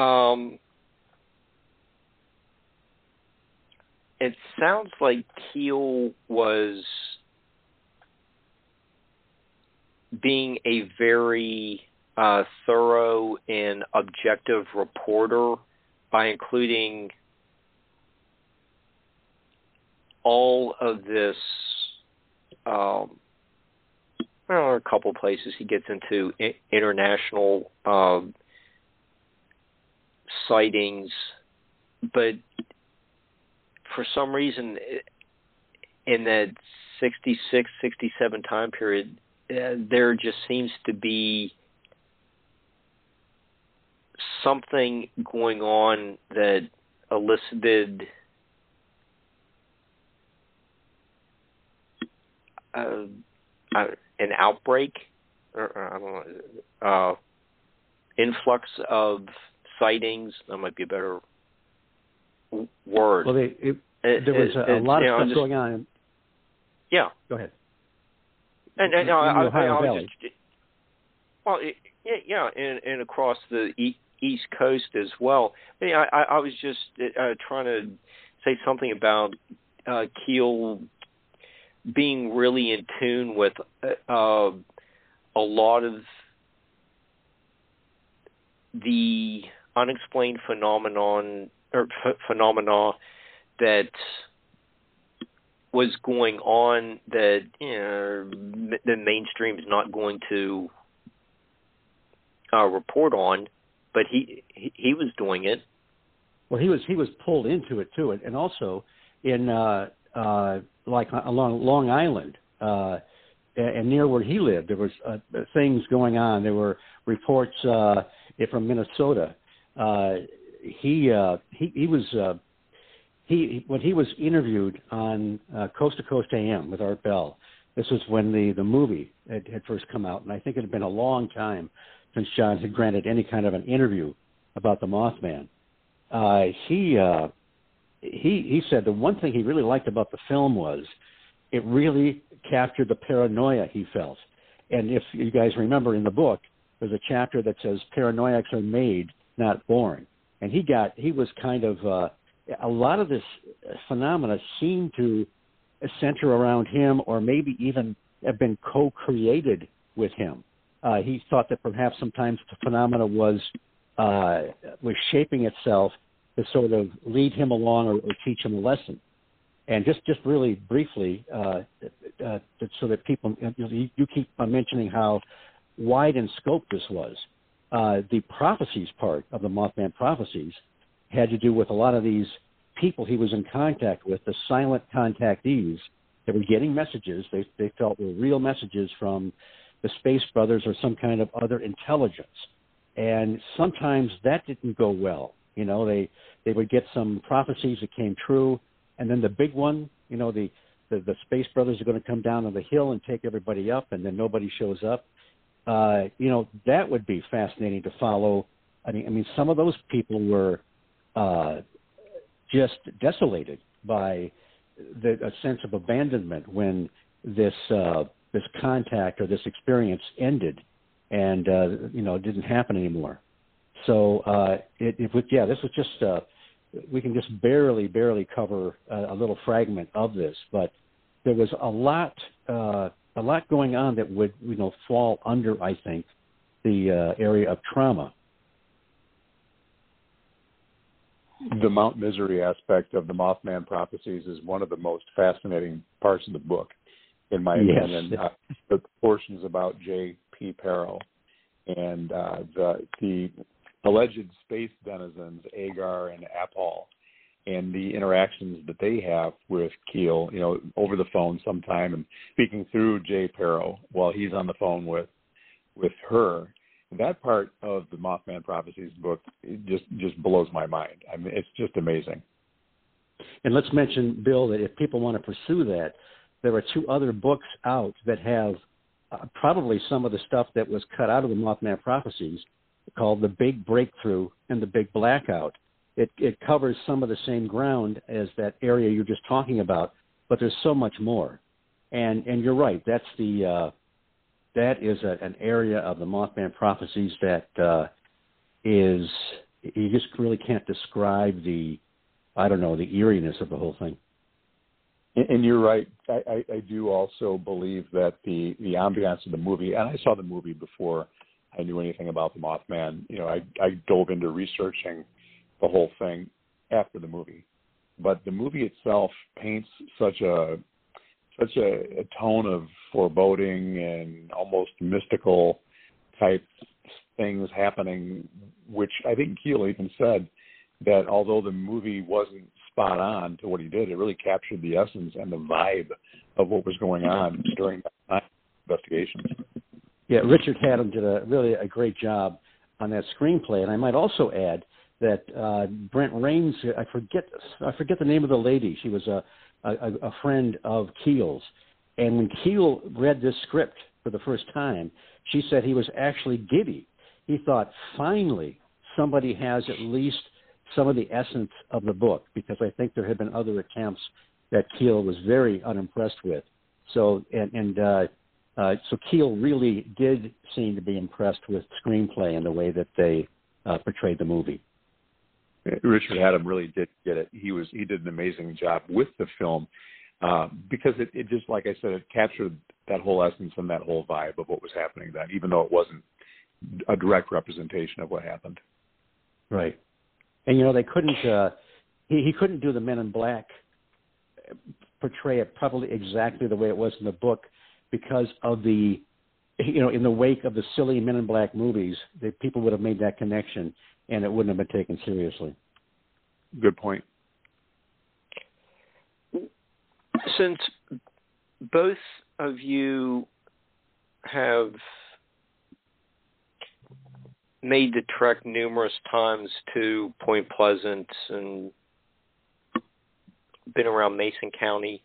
um, it sounds like Keel was being a very uh, thorough and objective reporter by including all of this um, well, a couple places he gets into international um, sightings, but for some reason, in that 66, 67 time period, uh, there just seems to be something going on that elicited uh, an outbreak, or, I don't know, uh, influx of sightings. That might be a better word. Well, they, it, it, there was a, a lot of stuff just, going on. Yeah. Go ahead. And, and, no, I, I, I was just, well, it, yeah, and, and across the East Coast as well. I, mean, I, I was just uh, trying to say something about uh, Keel being really in tune with uh, a lot of the unexplained phenomenon or ph- phenomena that was going on that you know, the mainstream is not going to uh, report on, but he, he he was doing it. Well, he was he was pulled into it too, and also in uh, uh, like along Long Island, uh, and near where he lived, there was uh, things going on. There were reports uh, from Minnesota. Uh, he uh, he he was uh, he when he was interviewed on uh, Coast to Coast AM with Art Bell. This was when the the movie had, had first come out, and I think it had been a long time since John had granted any kind of an interview about the Mothman. Uh, he uh, he he said the one thing he really liked about the film was it really captured the paranoia he felt. And if you guys remember in the book, there's a chapter that says paranoiacs are made, not born. And he got he was kind of uh, a lot of this phenomena seemed to center around him, or maybe even have been co-created with him. Uh, he thought that perhaps sometimes the phenomena was uh, was shaping itself to sort of lead him along or, or teach him a lesson. And just, just really briefly, uh, uh, so that people, you, you keep mentioning how wide in scope this was. Uh, the prophecies part of the Mothman prophecies had to do with a lot of these people he was in contact with, the silent contactees that were getting messages they, they felt were real messages from the Space Brothers or some kind of other intelligence. And sometimes that didn't go well. You know, they they would get some prophecies that came true, and then the big one, you know, the the, the space brothers are going to come down on the hill and take everybody up, and then nobody shows up. uh, you know, that would be fascinating to follow. I mean, I mean, some of those people were uh, just desolated by the, a sense of abandonment when this uh, this contact or this experience ended, and uh, you know, it didn't happen anymore. So uh, it, it was, yeah, this was just uh, we can just barely, barely cover a, a little fragment of this, but there was a lot, uh, a lot going on that would, you know, fall under, I think, the uh, area of trauma. The Mount Misery aspect of the Mothman prophecies is one of the most fascinating parts of the book, in my yes. opinion. Uh, the portions about Jaye P. Paro and uh, the the alleged space denizens, Agar and Apol, and the interactions that they have with Keel, you know, over the phone sometime and speaking through Jaye Paro while he's on the phone with with her. That part of the Mothman Prophecies book just just blows my mind. I mean, it's just amazing. And let's mention, Bill, that if people want to pursue that, there are two other books out that have uh, probably some of the stuff that was cut out of the Mothman Prophecies called The Big Breakthrough and The Big Blackout. It, it covers some of the same ground as that area you're just talking about, but there's so much more. And and you're right. That's the uh, that is a, an area of the Mothman prophecies that uh, is you just really can't describe the I don't know the eeriness of the whole thing. And you're right. I, I, I do also believe that the the ambiance of the movie, and I saw the movie before I knew anything about the Mothman. You know, I I dove into researching the whole thing after the movie, but the movie itself paints such a such a, a tone of foreboding and almost mystical type things happening, which I think Keel even said that although the movie wasn't spot on to what he did, it really captured the essence and the vibe of what was going on during that investigations yeah, Richard Hatem did a really a great job on that screenplay, and I might also add that uh, Brent Raynes, I forget I forget the name of the lady. She was a a, a friend of Keel's, and when Keel read this script for the first time, she said he was actually giddy. He thought, finally, somebody has at least some of the essence of the book, because I think there had been other attempts that Keel was very unimpressed with. So, and, and uh, uh, so Keel really did seem to be impressed with screenplay and the way that they uh, portrayed the movie. Richard Hatem really did get it. He was he did an amazing job with the film uh, because it, it just like I said, it captured that whole essence and that whole vibe of what was happening then, even though it wasn't a direct representation of what happened. Right, and you know they couldn't. Uh, he, he couldn't do the Men in Black uh, portray it probably exactly the way it was in the book because of the you know in the wake of the silly Men in Black movies, the people would have made that connection, and it wouldn't have been taken seriously. Good point. Since both of you have made the trek numerous times to Point Pleasant and been around Mason County,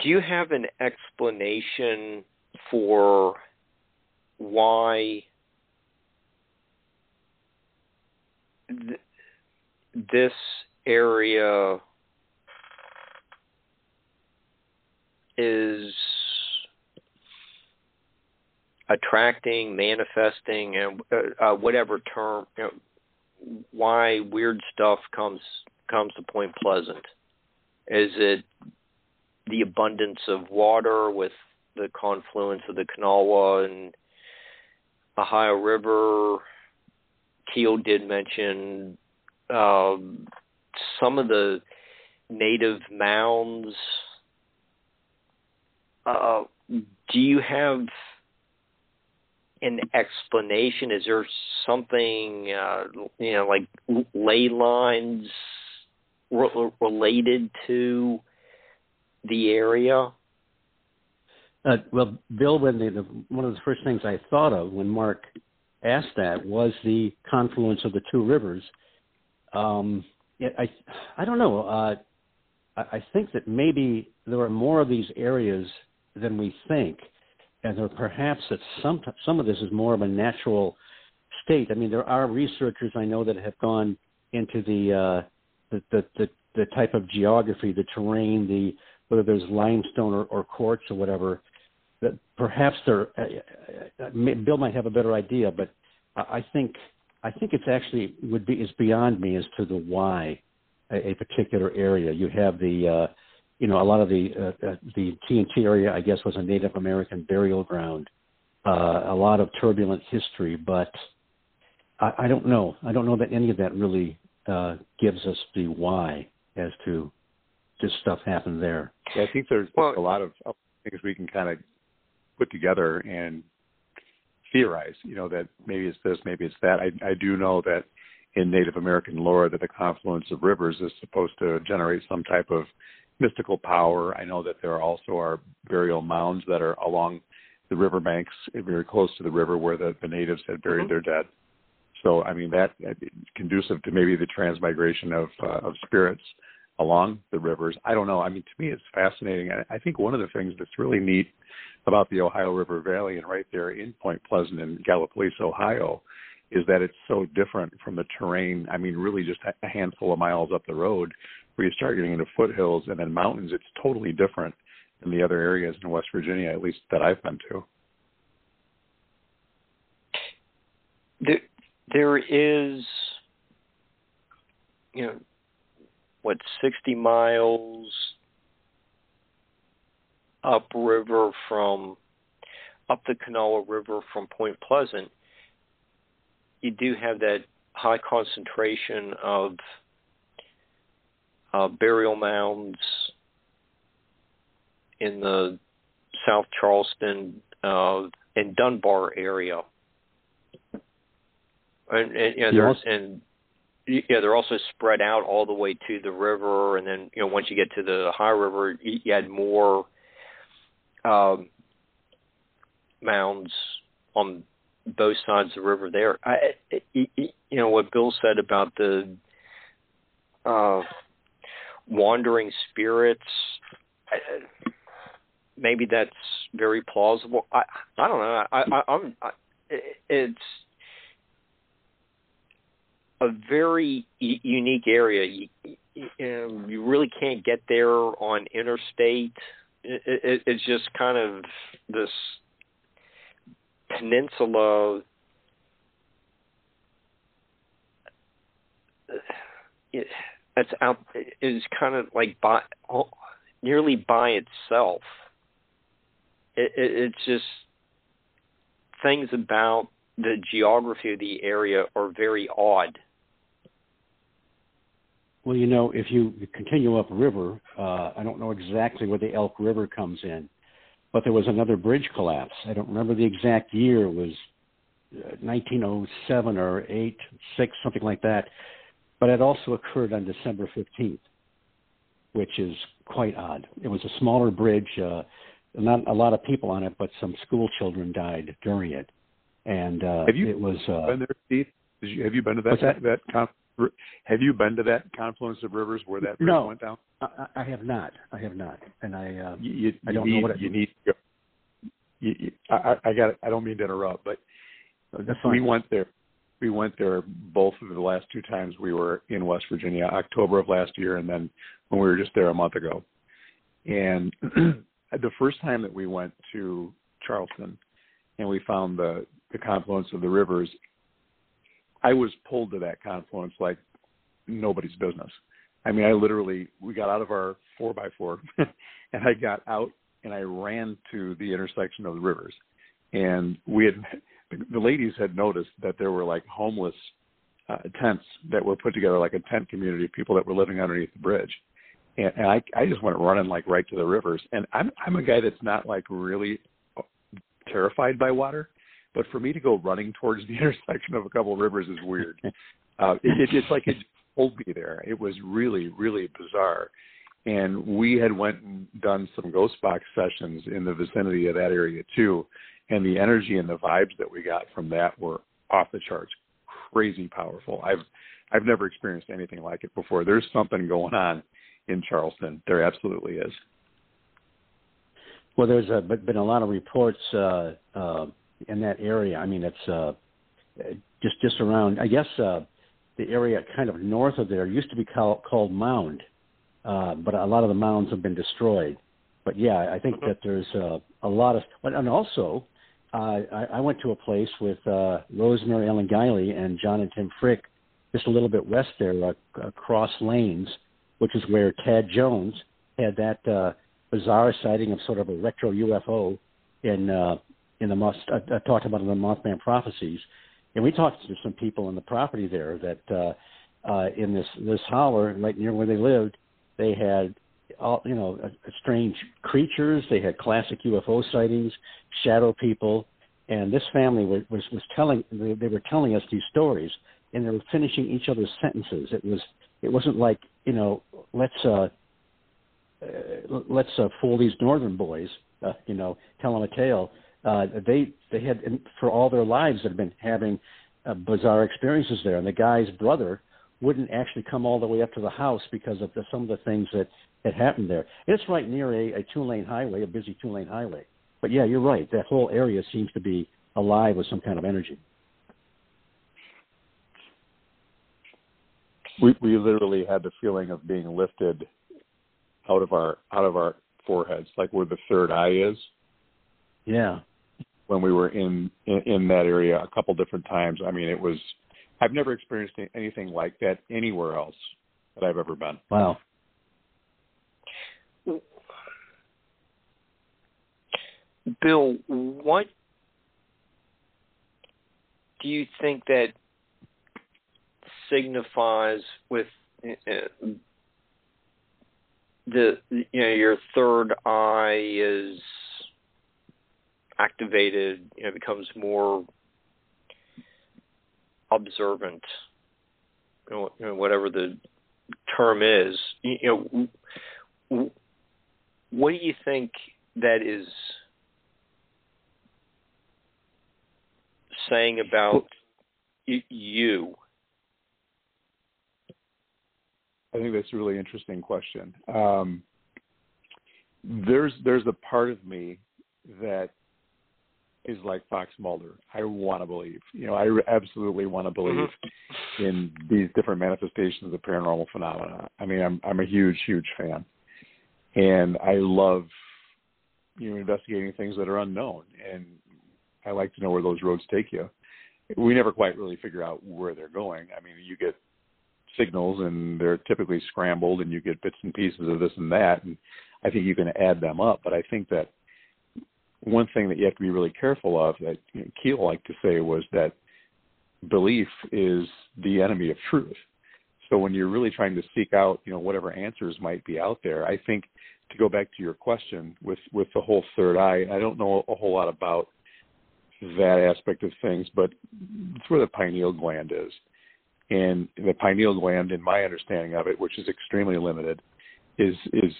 do you have an explanation for why th- this area is attracting, manifesting, and uh, uh, whatever term, you know, why weird stuff comes comes to Point Pleasant? Is it the abundance of water with the confluence of the Kanawha and Ohio River. Keel did mention um, some of the native mounds. Uh, do you have an explanation? Is there something, uh, you know, like ley lines re- related to the area? Uh, well, Bill, when the, one of the first things I thought of when Mark asked that was the confluence of the two rivers. Um, I I don't know. Uh, I, I think that maybe there are more of these areas than we think, and there perhaps that some some of this is more of a natural state. I mean, there are researchers I know that have gone into the uh, the, the, the the type of geography, the terrain, the whether there's limestone or, or quartz or whatever. That perhaps there, uh, uh, Bill might have a better idea, but I think I think it's actually would be is beyond me as to the why a, a particular area. You have the uh, you know a lot of the uh, uh, the TNT area, I guess, was a Native American burial ground. Uh, a lot of turbulent history, but I, I don't know. I don't know that any of that really uh, gives us the why as to this stuff happened there. Yeah, I think there's well, a lot of things we can kind of put together and theorize. You know that maybe it's this, maybe it's that. I, I do know that in Native American lore that the confluence of rivers is supposed to generate some type of mystical power. I know that there also are burial mounds that are along the riverbanks, very close to the river, where the, the natives had buried mm-hmm. their dead. So, I mean, that uh, conducive to maybe the transmigration of uh, of spirits along the rivers. I don't know. I mean, to me, it's fascinating. I, I think one of the things that's really neat about the Ohio River Valley and right there in Point Pleasant in Gallipolis, Ohio, is that it's so different from the terrain. I mean, really just a handful of miles up the road where you start getting into foothills and then mountains. It's totally different than the other areas in West Virginia, at least that I've been to. There, there is, you know, what, 60 miles upriver from, up the Kanawha River from Point Pleasant you do have that high concentration of uh, burial mounds in the South Charleston uh, and Dunbar area, and, and, you know, yes. and yeah, they're also spread out all the way to the river, and then you know once you get to the Ohio River, you, you had more um, mounds on both sides of the river there. I, you know what Bill said about the uh, wandering spirits. Maybe that's very plausible. I I don't know. I, I I'm I, it's a very unique area. You, you, you really can't get there on interstate. It, it, it's just kind of this peninsula it's out is kind of like by nearly by itself. It, it, it's just things about the geography of the area are very odd. Well, you know, if you continue upriver, uh, I don't know exactly where the Elk River comes in, but there was another bridge collapse. I don't remember the exact year. It was 1907 uh, or 8, 6, something like that. But it also occurred on December 15th, which is quite odd. It was a smaller bridge, uh, not a lot of people on it, but some school children died during it. And uh, have you it was uh, been there, Steve? You, have you been to that that, that conf- have you been to that confluence of rivers where that bridge no, went down? I, I have not. I have not, and I uh, you, you, I don't need, know what it, you need. To go. You, you, I, I got. I don't mean to interrupt, but we went there. We went there both of the last two times we were in West Virginia, October of last year, and then when we were just there a month ago. And the first time that we went to Charleston, and we found the the confluence of the rivers, I was pulled to that confluence like nobody's business. I mean, I literally we got out of our four by four, and I got out and I ran to the intersection of the rivers, and we had the ladies had noticed that there were like homeless uh, tents that were put together, like a tent community of people that were living underneath the bridge, and, and I I just went running like right to the rivers, and I'm I'm a guy that's not like really terrified by water, but for me to go running towards the intersection of a couple of rivers is weird. uh, it, it, it's like it pulled me there. It was really, really bizarre. And we had went and done some ghost box sessions in the vicinity of that area too. And the energy and the vibes that we got from that were off the charts, crazy powerful. I've I've never experienced anything like it before. There's something going on in Charleston. There absolutely is. Well, there's a, been a lot of reports uh, uh, in that area. I mean, it's uh, just just around. I guess uh, the area kind of north of there used to be called, called Mound, uh, but a lot of the mounds have been destroyed. But yeah, I think mm-hmm. that there's uh, a lot of, and also uh, I, I went to a place with uh, Rosemary Ellen Guiley and John and Tim Frick, just a little bit west there, uh, across lanes, which is where Tad Jones had that uh, bizarre sighting of sort of a retro UFO in uh, in the Moth. I, I talked about in the Mothman prophecies, and we talked to some people on the property there that uh, uh, in this this holler right near where they lived, they had all you know strange creatures. They had classic UFO sightings, shadow people, and this family was was, was telling they, they were telling us these stories, and they were finishing each other's sentences. It was it wasn't like you know let's uh, uh let's uh, fool these northern boys, uh, you know, tell them a tale. Uh, they they had for all their lives had been having uh, bizarre experiences there, and the guy's brother wouldn't actually come all the way up to the house because of the, some of the things that had happened there. It's right near a, a two lane highway, a busy two lane highway. But yeah, you're right. That whole area seems to be alive with some kind of energy. We we literally had the feeling of being lifted out of our out of our foreheads, like where the third eye is. Yeah. When we were in in, in that area a couple different times, I mean, it was. I've never experienced anything like that anywhere else that I've ever been. Wow. Bill, what do you think that signifies with uh, the you know your third eye is activated, you know, becomes more observant, you know, whatever the term is. You know, what do you think that is saying about you? I think that's a really interesting question. Um, there's there's a part of me that is like Fox Mulder. I want to believe. You know, I absolutely want to believe mm-hmm. in these different manifestations of paranormal phenomena. I mean, I'm I'm a huge huge fan, and I love you know investigating things that are unknown. And I like to know where those roads take you. We never quite really figure out where they're going. I mean, you get signals and they're typically scrambled and you get bits and pieces of this and that and I think you can add them up. But I think that one thing that you have to be really careful of that you know, Keel liked to say was that belief is the enemy of truth. So when you're really trying to seek out, you know, whatever answers might be out there, I think to go back to your question with with the whole third eye, I don't know a whole lot about that aspect of things, but it's where the pineal gland is. And the pineal gland, in my understanding of it, which is extremely limited, is is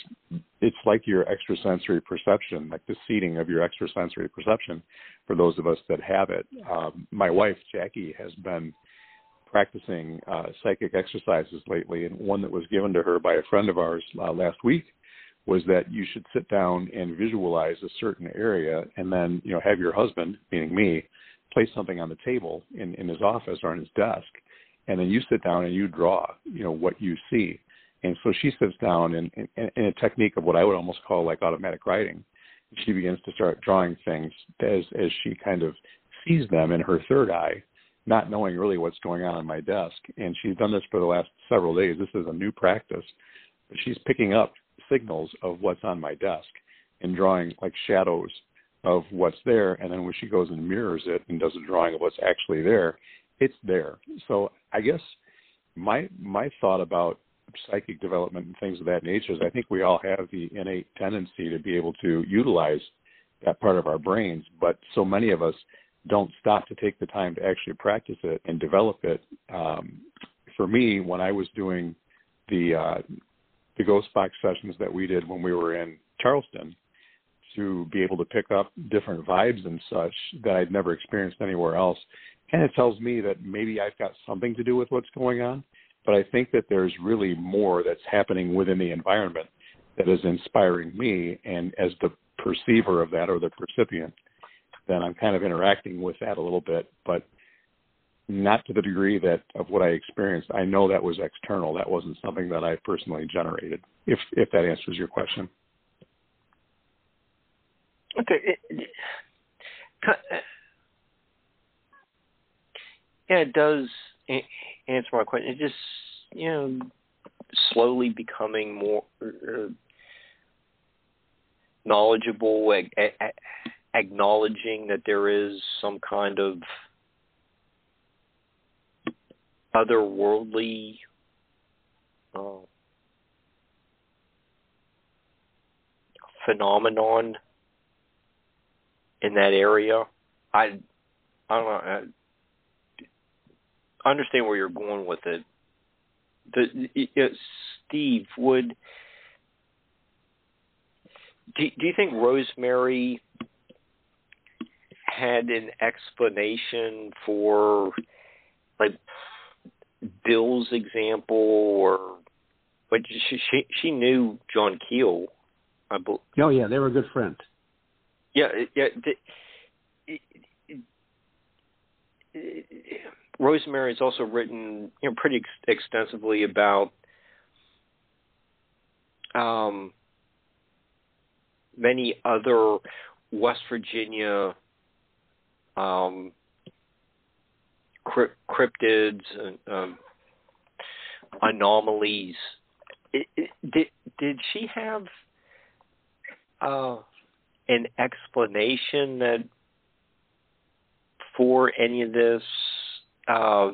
it's like your extrasensory perception, like the seating of your extrasensory perception for those of us that have it. Um, my wife Jackie has been practicing uh, psychic exercises lately, and one that was given to her by a friend of ours uh, last week was that you should sit down and visualize a certain area and then you know have your husband meaning me place something on the table in in his office or on his desk and then you sit down and you draw you know what you see and so she sits down in, in, in a technique of what I would almost call like automatic writing. She begins to start drawing things as as she kind of sees them in her third eye, not knowing really what's going on on my desk. And she's done this for the last several days. This is a new practice. She's picking up signals of what's on my desk and drawing like shadows of what's there. And then when she goes and mirrors it and does a drawing of what's actually there, it's there. So I guess my my thought about psychic development and things of that nature is I think we all have the innate tendency to be able to utilize that part of our brains, but so many of us don't stop to take the time to actually practice it and develop it. Um, for me, when I was doing the uh, the ghost box sessions that we did when we were in Charleston to be able to pick up different vibes and such that I'd never experienced anywhere else. And it tells me that maybe I've got something to do with what's going on, but I think that there's really more that's happening within the environment that is inspiring me. And as the perceiver of that or the percipient, then I'm kind of interacting with that a little bit, but not to the degree that of what I experienced. I know that was external. That wasn't something that I personally generated. If if that answers your question. Okay. Yeah, it does answer my question. It just you know slowly becoming more uh, knowledgeable, ag- ag- acknowledging that there is some kind of otherworldly uh, phenomenon in that area. I I don't know. I understand where you're going with it. The, it, uh, Steve would. Do, do you think Rosemary had an explanation for like Bill's example, or but she she, she knew John Keel. I believe. Oh yeah, they were good friends. Yeah, yeah. Rosemary has also written you know, pretty ex- extensively about um, many other West Virginia um, cryptids and um, anomalies. It, it, did did she have uh, an explanation that for any of this uh,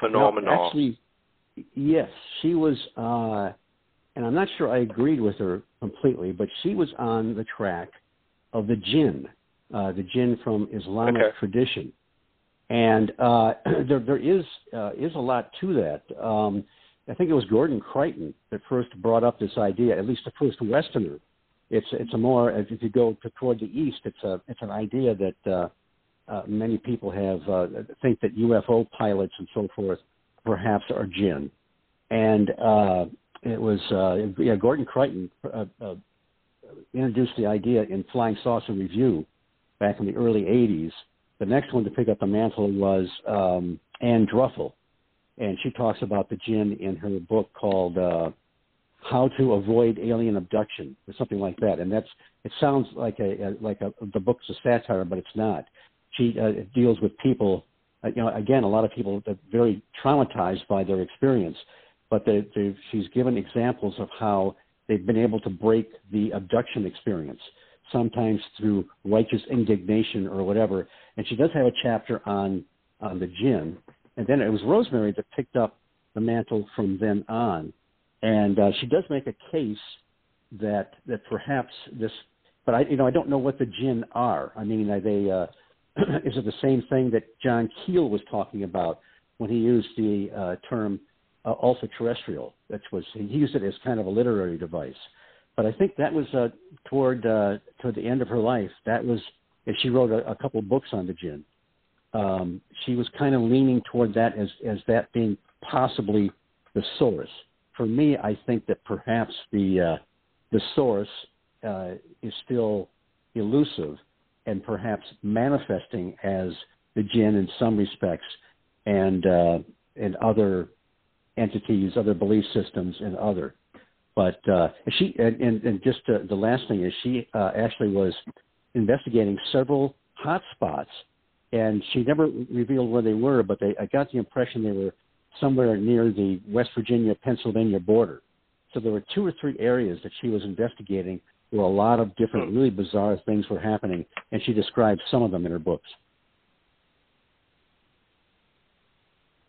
phenomenon? No, actually, yes, she was, uh, and I'm not sure I agreed with her completely, but she was on the track of the jinn, uh, the jinn from Islamic okay. tradition, and uh, there there is uh, is a lot to that. Um, I think it was Gordon Creighton that first brought up this idea, at least the first Westerner. It's it's a more if you go to, toward the east, it's a it's an idea that uh, many people have uh, think that UFO pilots and so forth perhaps are jinn, and uh, it was uh, yeah Gordon Creighton uh, uh, introduced the idea in Flying Saucer Review back in the early '80s. The next one to pick up the mantle was um, Ann Druffel, and she talks about the jinn in her book called uh, "How to Avoid Alien Abduction" or something like that. And that's it sounds like a, a like a, the book's a satire, but it's not. She uh, deals with people, uh, you know, again, a lot of people that are very traumatized by their experience, but they, they, she's given examples of how they've been able to break the abduction experience, sometimes through righteous indignation or whatever. And she does have a chapter on on the jinn and then it was Rosemary that picked up the mantle from then on. And uh, she does make a case that that perhaps this, but I you know I don't know what the jinn are. I mean, are they uh, is it the same thing that John Keel was talking about when he used the uh, term uh, ultra terrestrial? That was he used it as kind of a literary device. But I think that was uh, toward uh, toward the end of her life. That was, and she wrote a, a couple books on the jinn um, she was kind of leaning toward that as as that being possibly the source. For me, I think that perhaps the uh, the source uh, is still elusive and perhaps manifesting as the jinn in some respects, and uh, and other entities, other belief systems, and other. But uh, she and, and, just uh, the last thing is she uh, actually was investigating several hotspots and she never revealed where they were, but they, I got the impression they were somewhere near the West Virginia Pennsylvania border. So there were two or three areas that she was investigating where a lot of different, really bizarre things were happening, and she described some of them in her books.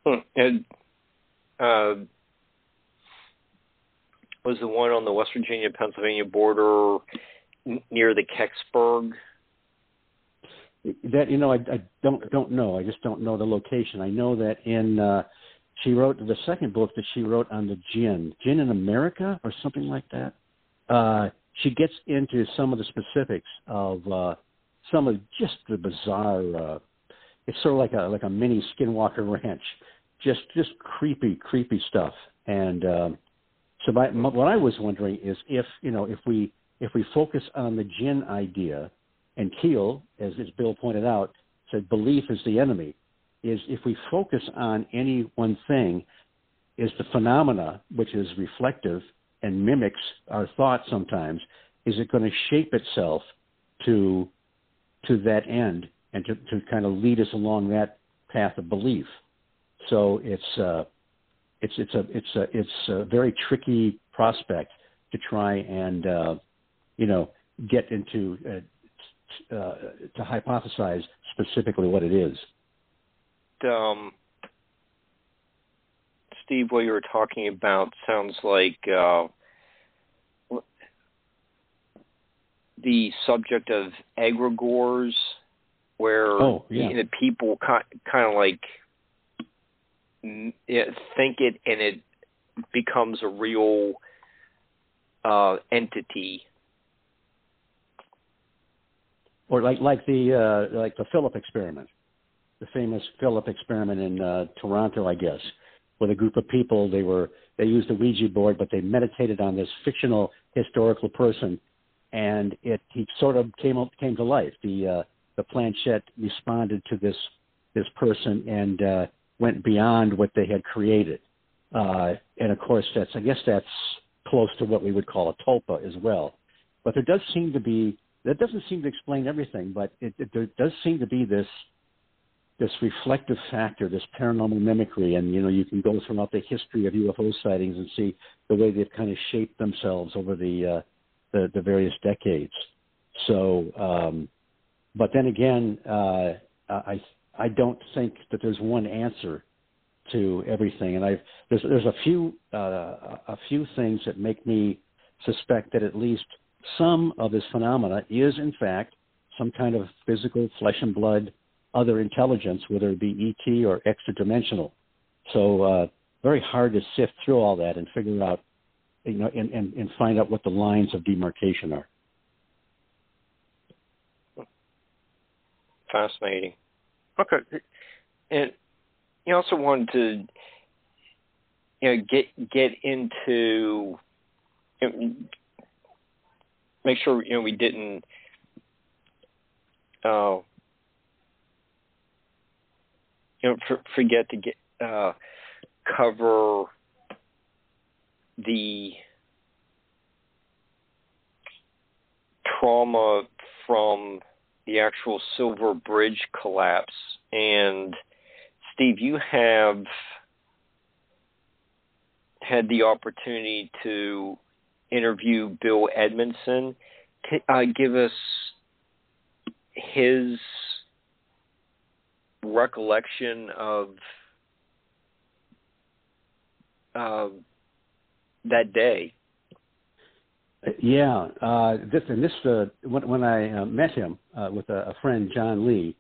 Hmm. And uh, was the one on the West Virginia Pennsylvania border near the Kecksburg that you know I, I don't don't know. I just don't know the location. I know that in uh, she wrote the second book that she wrote on the jinn, jinn in America or something like that. Uh, she gets into some of the specifics of uh, some of just the bizarre. Uh, it's sort of like a like a mini Skinwalker Ranch, just just creepy creepy stuff. And uh, So my, my, what I was wondering is if you know if we if we focus on the jinn idea, and Keel, as, as Bill pointed out, said belief is the enemy. Is if we focus on any one thing, is the phenomena which is reflective and mimics our thoughts sometimes, is it going to shape itself to to that end and to, to kind of lead us along that path of belief? So it's uh, it's it's a it's a it's a very tricky prospect to try and uh, you know get into uh, uh, to hypothesize specifically what it is. Um, Steve, what you were talking about sounds like uh, the subject of egregores, where oh, yeah. the people kind of like think it and it becomes a real uh, entity. Or like like the uh, like the Philip experiment, the famous Philip experiment in uh, Toronto, I guess, with a group of people. They were they used a Ouija board, but they meditated on this fictional historical person, and it he sort of came up came to life. The uh, the planchette responded to this this person, and uh, went beyond what they had created. Uh, and of course, that's I guess that's close to what we would call a tulpa as well. But there does seem to be that doesn't seem to explain everything, but it, it there does seem to be this this reflective factor, this paranormal mimicry, and you know you can go throughout the history of UFO sightings and see the way they've kind of shaped themselves over the uh, the, the various decades. So, um, but then again, uh, I I don't think that there's one answer to everything, and I've there's there's a few uh, a few things that make me suspect that at least some of this phenomena is in fact some kind of physical flesh and blood other intelligence, whether it be ET or extra dimensional. So uh, very hard to sift through all that and figure out, you know, and, and, and find out what the lines of demarcation are. Fascinating. Okay. And you also wanted to you know get get into you know, make sure you know we didn't uh, you for, forget to get uh, cover the trauma from the actual Silver Bridge collapse. And Steve, you have had the opportunity to interview Bill Edmondson. Uh, give us his recollection of uh, that day. Yeah, uh, this and this uh, when, when I uh, met him uh, with a, a friend John Lee,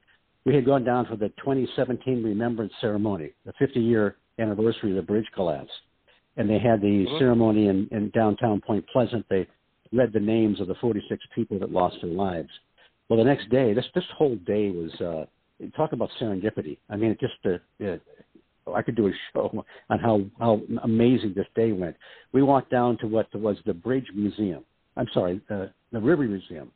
we had gone down for the 2017 Remembrance Ceremony, the 50-year anniversary of the bridge collapse, and they had the mm-hmm. ceremony in, in downtown Point Pleasant. They read the names of the 46 people that lost their lives. Well, the next day, this this whole day was uh, talk about serendipity. I mean, it just uh, it, I could do a show on how how amazing this day went. We walked down to what was the Bridge Museum. I'm sorry, uh, the River Museum,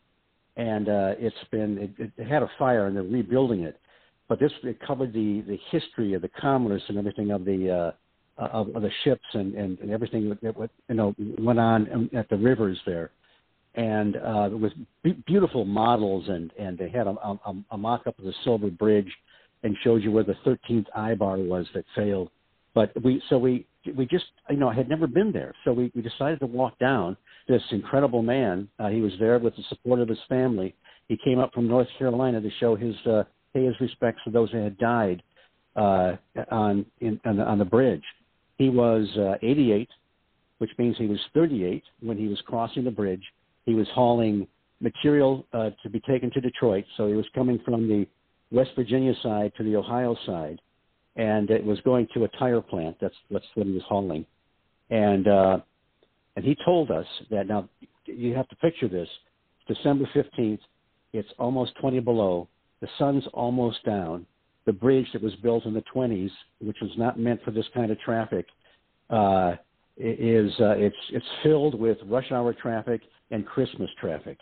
and uh, it's been it, it had a fire and they're rebuilding it. But this it covered the the history of the commerce and everything of the uh, of, of the ships and, and, and everything that, that you know went on at the rivers there. And uh, it was be- beautiful models, and, and they had a, a, a mock-up of the Silver Bridge, and showed you where the 13th eye bar was that failed. But we, so we, we just, you know, I had never been there. So we, we decided to walk down. This incredible man, uh, he was there with the support of his family. He came up from North Carolina to show his, uh, pay his respects to those who had died uh, on, in, on, the, on the bridge. He was uh, 88, which means he was 38 when he was crossing the bridge. He was hauling material uh, to be taken to Detroit. So he was coming from the West Virginia side to the Ohio side, and it was going to a tire plant. That's that's what he was hauling, and uh, and he told us that now you have to picture this: December fifteenth, it's almost twenty below, the sun's almost down. The bridge that was built in the 20s, which was not meant for this kind of traffic, uh, is uh, it's it's filled with rush hour traffic and Christmas traffic.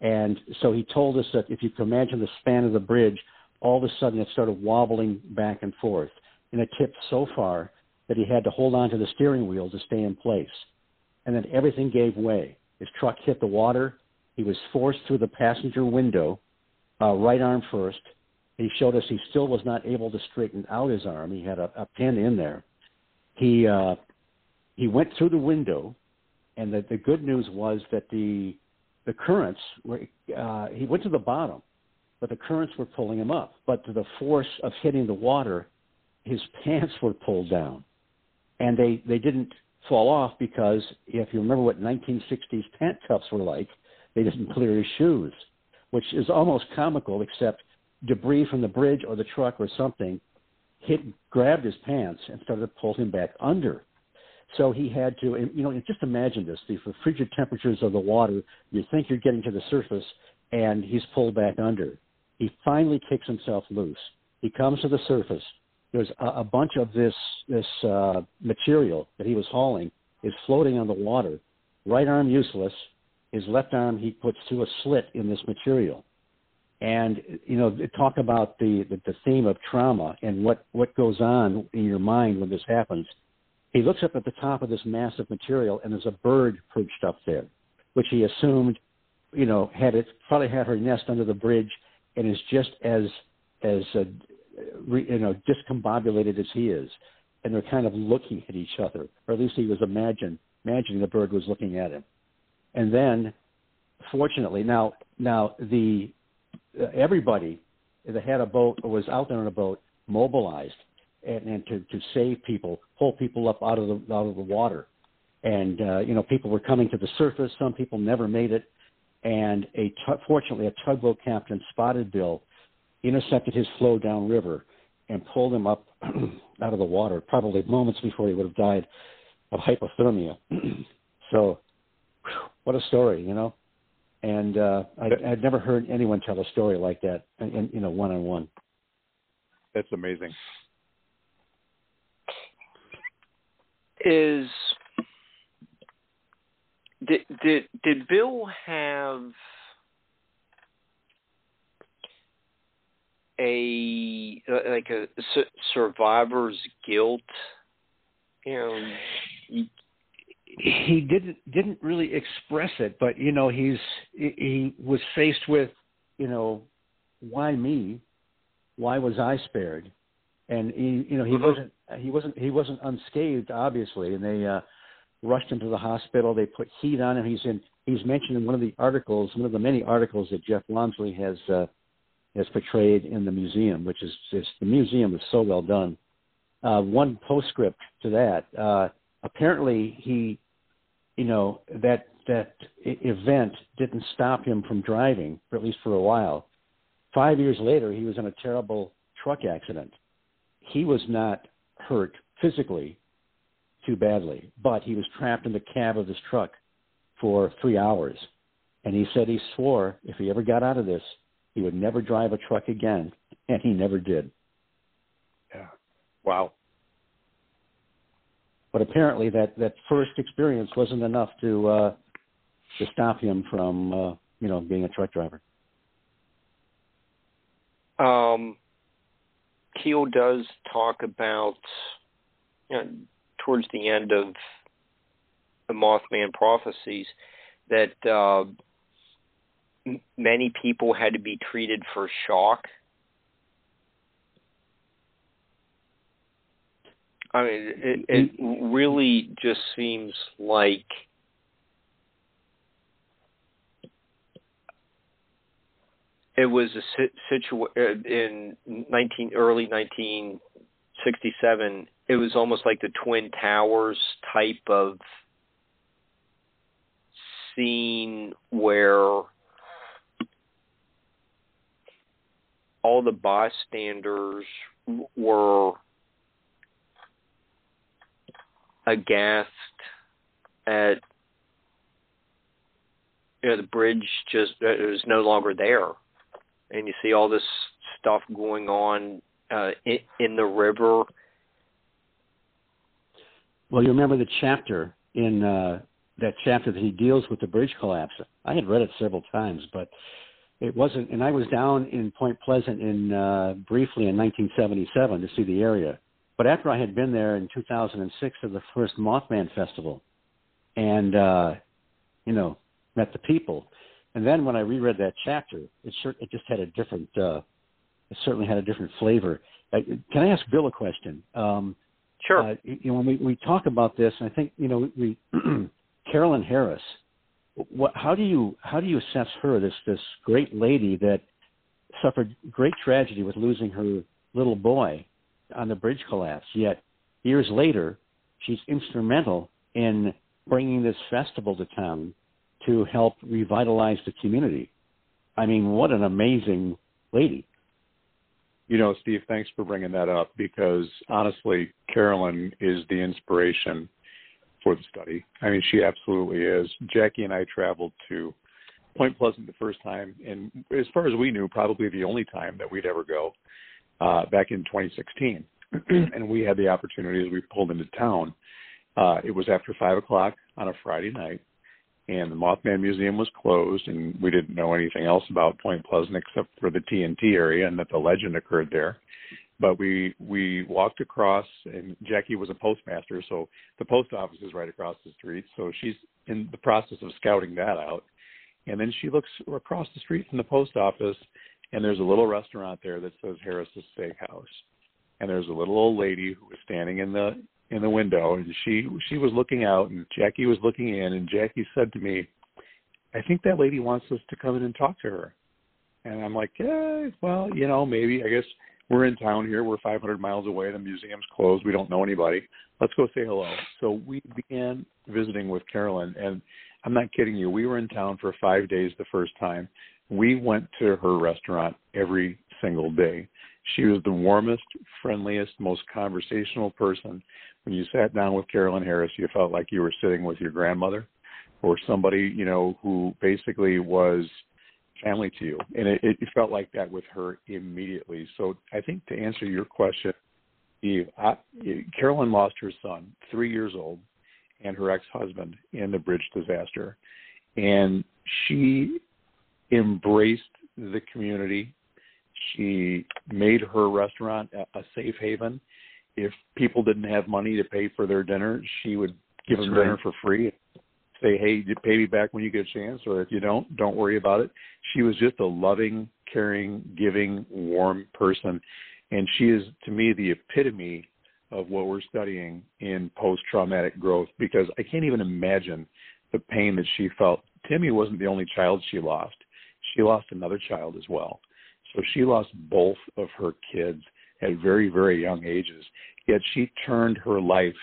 And so he told us that if you can imagine the span of the bridge, all of a sudden it started wobbling back and forth. And it tipped so far that he had to hold on to the steering wheel to stay in place. And then everything gave way. His truck hit the water. He was forced through the passenger window, uh, right arm first. He showed us he still was not able to straighten out his arm. He had a, a pin in there. He uh, he went through the window, and the, the good news was that the the currents were uh, he went to the bottom, but the currents were pulling him up. But to the force of hitting the water, his pants were pulled down, and they they didn't fall off because if you remember what 1960s pant cuffs were like, they didn't clear his shoes, which is almost comical, except debris from the bridge or the truck or something hit grabbed his pants and started to pull him back under. So he had to, you know, just imagine this: the frigid temperatures of the water. You think you're getting to the surface, and he's pulled back under. He finally kicks himself loose. He comes to the surface. There's a, a bunch of this this uh, material that he was hauling is floating on the water. Right arm useless. His left arm he puts through a slit in this material. And you know, talk about the, the the theme of trauma and what what goes on in your mind when this happens he looks up at the top of this massive material, and there's a bird perched up there, which he assumed, you know, had it probably had her nest under the bridge, and is just as as uh, re, you know discombobulated as he is, and they're kind of looking at each other, or at least he was imagine imagining the bird was looking at him, and then, fortunately, now now the uh, everybody that had a boat or was out there on a boat mobilized and, and to, to save people, pull people up out of the out of the water. And uh, you know, people were coming to the surface. Some people never made it. And a t- fortunately, a tugboat captain spotted Bill, intercepted his flow downriver, and pulled him up out of the water. Probably moments before he would have died of hypothermia. so, what a story, you know. And uh, I, I'd never heard anyone tell a story like that, and, and you know, one on one. That's amazing. Is did did did Bill have a like a su- survivor's guilt? You know, he didn't didn't really express it, but you know, he's he was faced with, you know, why me? Why was I spared? And he, you know, he mm-hmm. wasn't he wasn't he wasn't unscathed, obviously, and they uh, rushed him to the hospital. They put heat on him. He's in he's mentioned in one of the articles, one of the many articles that Jeff Wamsley has uh, has portrayed in the museum, which is just the museum is so well done. Uh, one postscript to that. Uh, apparently, he, you know, that that event didn't stop him from driving, or at least for a while. Five years later, he was in a terrible truck accident. He was not hurt physically too badly, but he was trapped in the cab of his truck for three hours. And he said he swore if he ever got out of this, he would never drive a truck again, and he never did. Yeah. Wow. But apparently, that that first experience wasn't enough to uh, to stop him from uh, you know being a truck driver. Um, Keel does talk about you know, towards the end of the Mothman prophecies that uh, m- many people had to be treated for shock. I mean, it, it really just seems like it was a situation uh, in 19 early 1967 it was almost like the twin towers type of scene where all the bystanders were aghast at you know the bridge just it was no longer there and you see all this stuff going on uh, in, in the river. well, you remember the chapter in uh, that chapter that he deals with the bridge collapse. I had read it several times, but it wasn't. And I was down in Point Pleasant in uh, briefly in 1977 to see the area. But after I had been there in 2006 for the first Mothman Festival, and uh, you know met the people, and then when I reread that chapter, it it just had a different. Uh, it certainly had a different flavor. Uh, can I ask Bill a question? Um, sure. Uh, you know, when we, we talk about this, I think you know we Carolyn Harris. What, how do you how do you assess her? This this great lady that suffered great tragedy with losing her little boy on the bridge collapse. Yet years later, she's instrumental in bringing this festival to town to help revitalize the community. I mean, what an amazing lady. You know, Steve, thanks for bringing that up because honestly, Carolyn is the inspiration for the study. I mean, she absolutely is. Jackie and I traveled to Point Pleasant the first time, and as far as we knew, probably the only time that we'd ever go uh, back in 2016. and we had the opportunity as we pulled into town. Uh, it was after five o'clock on a Friday night, and the Mothman Museum was closed, and we didn't know anything else about Point Pleasant except for the TNT area and that the legend occurred there. But we we walked across, and Jackie was a postmaster, so the post office is right across the street. So she's in the process of scouting that out, and then she looks across the street from the post office, and there's a little restaurant there that says Harris's Steakhouse, and there's a little old lady who was standing in the in the window, and she she was looking out, and Jackie was looking in, and Jackie said to me, "I think that lady wants us to come in and talk to her." And I'm like, yeah, well, you know, maybe. I guess we're in town here. We're 500 miles away. The museum's closed. We don't know anybody. Let's go say hello. So we began visiting with Carolyn, and I'm not kidding you. We were in town for five days the first time. We went to her restaurant every single day. She was the warmest, friendliest, most conversational person. When you sat down with Carolyn Harris, you felt like you were sitting with your grandmother or somebody, you know, who basically was family to you. And it, it felt like that with her immediately. So I think to answer your question, Eve, I, Carolyn lost her son, three years old, and her ex-husband in the bridge disaster, and she embraced the community. She made her restaurant a, a safe haven. If people didn't have money to pay for their dinner, she would give That's them right. dinner for free. Say, hey, you pay me back when you get a chance, or if you don't, don't worry about it. She was just a loving, caring, giving, warm person, and she is to me the epitome of what we're studying in post-traumatic growth because I can't even imagine the pain that she felt. Timmy wasn't the only child she lost. She lost another child as well. So she lost both of her kids at very, very young ages. Yet she turned her life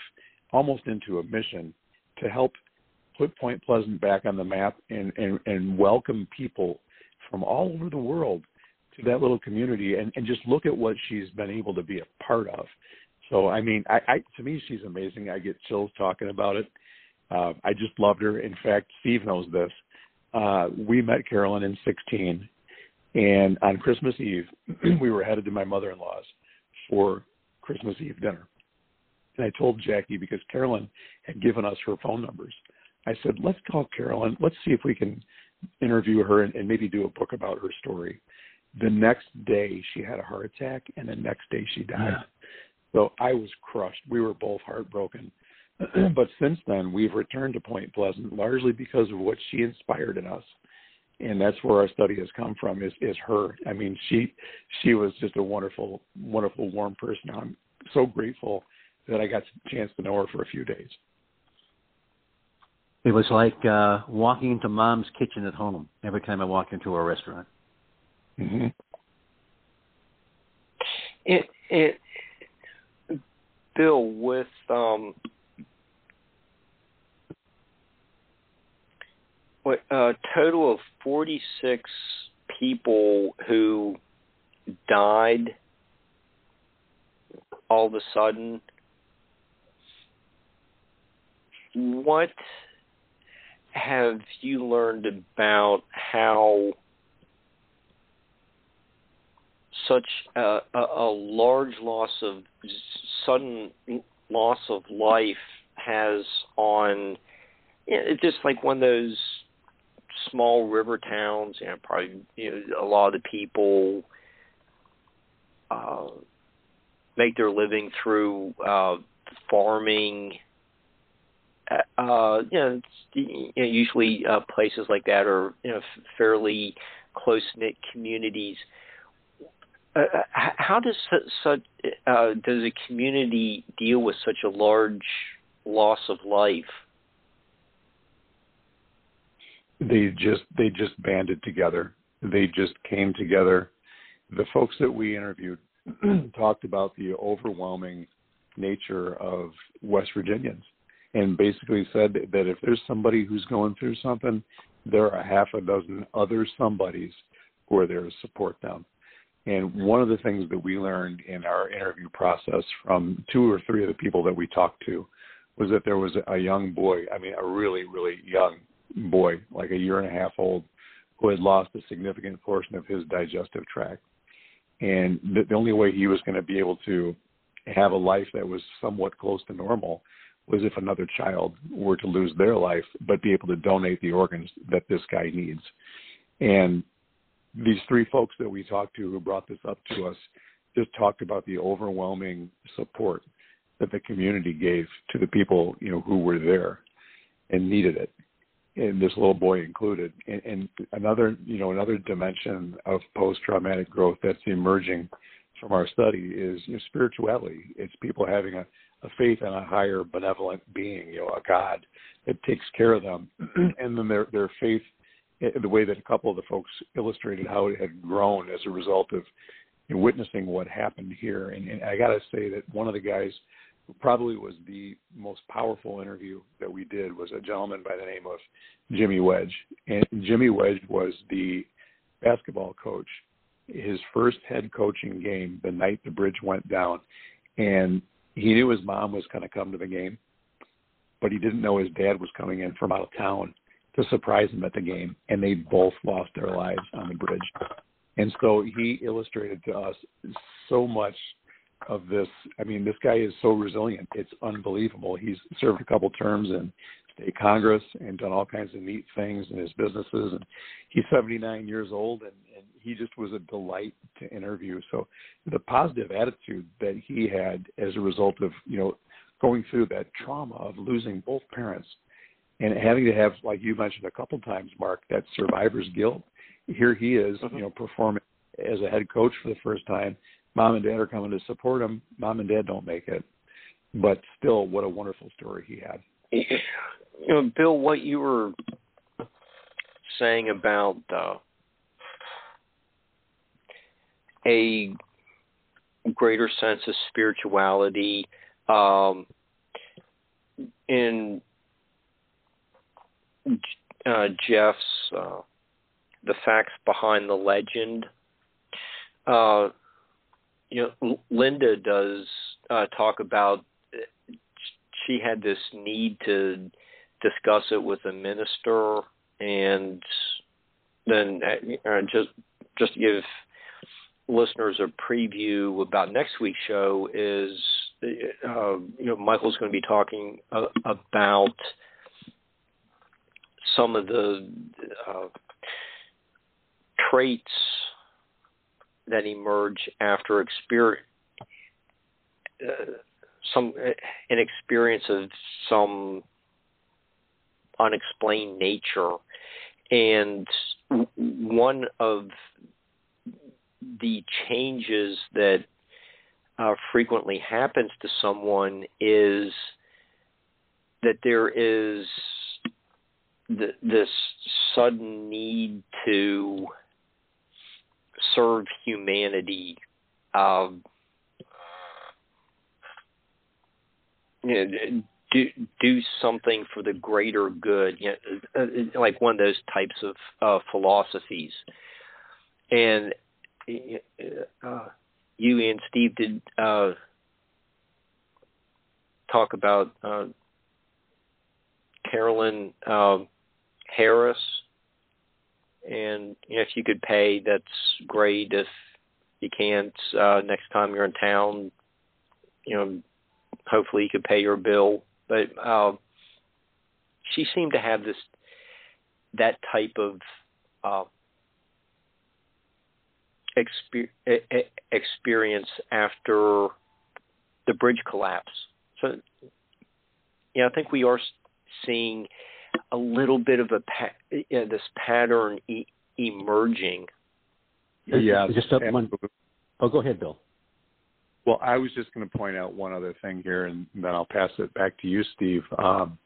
almost into a mission to help put Point Pleasant back on the map and, and, and welcome people from all over the world to that little community and, and just look at what she's been able to be a part of. So I mean, I, I to me she's amazing. I get chills talking about it. Uh, I just loved her. In fact, Steve knows this. Uh, we met Carolyn in 16, and on Christmas Eve, we were headed to my mother-in-law's for Christmas Eve dinner. And I told Jackie because Carolyn had given us her phone numbers. I said, let's call Carolyn. Let's see if we can interview her and, and maybe do a book about her story. The next day, she had a heart attack, and the next day, she died. Yeah. So I was crushed. We were both heartbroken. but since then, we've returned to Point Pleasant largely because of what she inspired in us. And that's where our study has come from is, is her. I mean, she she was just a wonderful, wonderful, warm person. I'm so grateful that I got a chance to know her for a few days. It was like uh, walking into mom's kitchen at home every time I walked into a restaurant. Mm-hmm. It it Bill with um a uh, total of 46 people who died all of a sudden. What have you learned about how such a, a, a large loss of sudden loss of life has on you know, it's just like one of those small river towns and probably you know a lot of the people uh make their living through uh farming. Uh, uh you know, you know usually uh places like that are you know fairly close knit communities. Uh, uh how does such uh does a community deal with such a large loss of life they just they just banded together. They just came together. The folks that we interviewed talked about the overwhelming nature of west virginians and basically said that if there's somebody who's going through something there are half a dozen other somebodies who are there to support them. And one of the things that we learned in our interview process from two or three of the people that we talked to was that there was a young boy, I mean, a really, really young boy, like a year and a half old, who had lost a significant portion of his digestive tract. And the, the only way he was going to be able to have a life that was somewhat close to normal was if another child were to lose their life, but be able to donate the organs that this guy needs. And these three folks that we talked to who brought this up to us just talked about the overwhelming support that the community gave to the people you know who were there and needed it and this little boy included. And, and another you know another dimension of post traumatic growth that's emerging from our study is you know, spirituality. It's people having a, a faith in a higher benevolent being you know a god that takes care of them. And then their their faith eh, the way that a couple of the folks illustrated how it had grown as a result of you know, witnessing what happened here. And, and i got to say that one of the guys probably was the most powerful interview that we did was a gentleman by the name of Jimmy Wedge. And Jimmy Wedge was the basketball coach. His first head coaching game the night the bridge went down, and he knew his mom was going to come to the game, but he didn't know his dad was coming in from out of town to surprise him at the game, and they both lost their lives on the bridge. And so he illustrated to us so much of this. I mean, this guy is so resilient. It's unbelievable. He's served a couple terms in state Congress and done all kinds of neat things in his businesses. And he's 79 years old, and, and he just was a delight to interview. So the positive attitude that he had as a result of you know going through that trauma of losing both parents and having to have, like you mentioned a couple times, Mark, that survivor's guilt. Here he is, mm-hmm. you know, performing as a head coach for the first time mom and dad are coming to support him. Mom and dad don't make it, but still, what a wonderful story he had. You know, Bill, what you were saying about uh, a greater sense of spirituality um, in uh, Jeff's uh, the facts behind the legend. Uh, you know, Linda does uh, talk about she had this need to discuss it with a minister, and then uh, just just to give listeners a preview about next week's show is uh, you know Michael's going to be talking uh, about some of the uh, traits that emerge after experience uh, some uh, an experience of some unexplained nature. And one of the changes that uh, frequently happens to someone is that there is the, this sudden need to serve humanity. Um, you know, do do something for the greater good, you know, uh, uh, like one of those types of uh, philosophies. And uh, you and Steve did uh, talk about uh, Carolyn Harris and if you could pay, that's great. If you can't, uh, next time you're in town, you know, hopefully you could pay your bill but uh, she seemed to have this that type of uh, experience after the bridge collapse. So, yeah, I think we are seeing a little bit of a pa- you know, this pattern e- emerging. Yeah, just up one. Oh, go ahead, Bill. Well, I was just going to point out one other thing here, and then I'll pass it back to you, Steve. Um,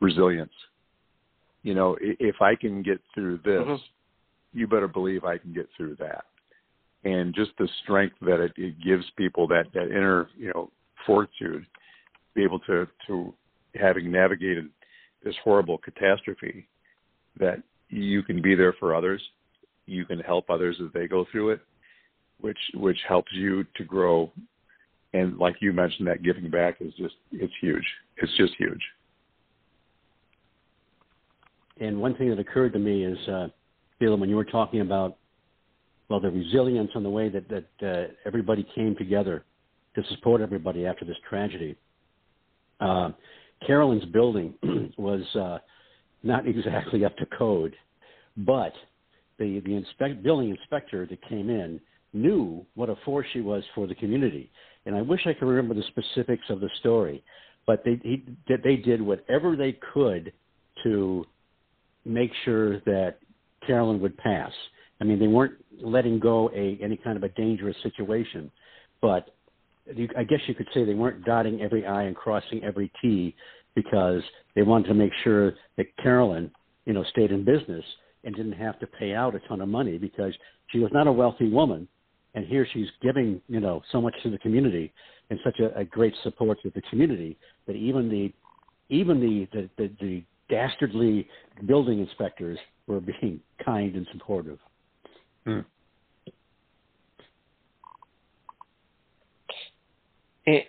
resilience. You know, if I can get through this, mm-hmm. you better believe I can get through that. And just the strength that it, it gives people that that inner, you know, fortitude, be able to to having navigated this horrible catastrophe, that you can be there for others, you can help others as they go through it, which which helps you to grow. And like you mentioned, that giving back is just it's huge. It's just huge. And one thing that occurred to me is, uh, Bill, when you were talking about well the resilience and the way that that uh, everybody came together to support everybody after this tragedy. Uh, Carolyn's building was uh, not exactly up to code, but the the inspect, building inspector that came in knew what a force she was for the community. And I wish I could remember the specifics of the story, but they he, they did whatever they could to make sure that Carolyn would pass. I mean, they weren't letting go a any kind of a dangerous situation, but you, I guess you could say they weren't dotting every I and crossing every T because they wanted to make sure that Carolyn, you know, stayed in business and didn't have to pay out a ton of money because she was not a wealthy woman, and here she's giving, you know, so much to the community and such a, a great support to the community that even the even the the, the, the dastardly building inspectors were being kind and supportive. Hmm. It,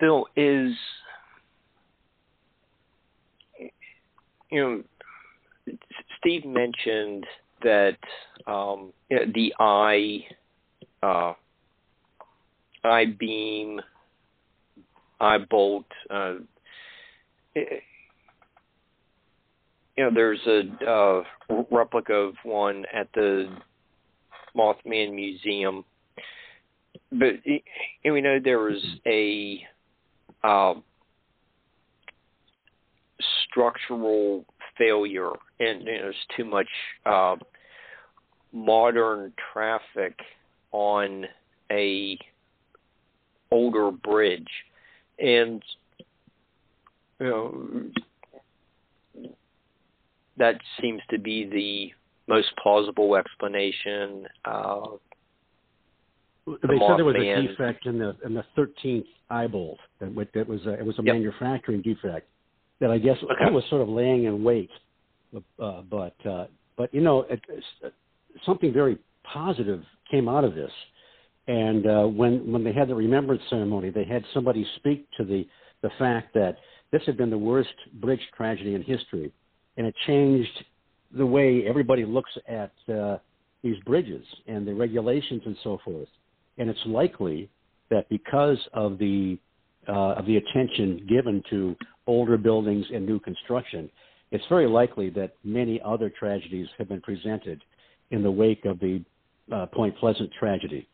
Bill is you know Steve mentioned that um, the I uh, I beam I bolt uh, it, you know there's a uh, replica of one at the Mothman Museum but and we know there was a uh, structural failure, and you know, there's too much uh, modern traffic on a older bridge, and you know that seems to be the most plausible explanation. Uh, they said there was a defect in the in the 13th eyebolt. That, that was a, it was a yep. manufacturing defect that I guess okay. was sort of laying in wait. Uh, but uh, but you know it, something very positive came out of this. And uh, when when they had the remembrance ceremony, they had somebody speak to the the fact that this had been the worst bridge tragedy in history, and it changed the way everybody looks at uh, these bridges and the regulations and so forth and it's likely that because of the uh, of the attention given to older buildings and new construction, it's very likely that many other tragedies have been presented in the wake of the uh, Point Pleasant tragedy.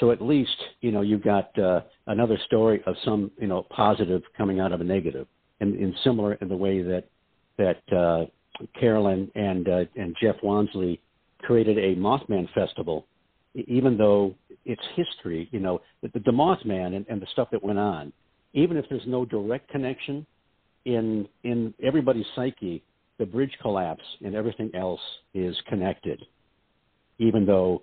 So at least you know you've got uh, another story of some you know positive coming out of a negative, and, and similar in the way that that uh, Carolyn and uh, and Jeff Wamsley created a Mothman festival even though it's history, you know, the, the Mothman and, and the stuff that went on, even if there's no direct connection in in everybody's psyche, the bridge collapse and everything else is connected. Even though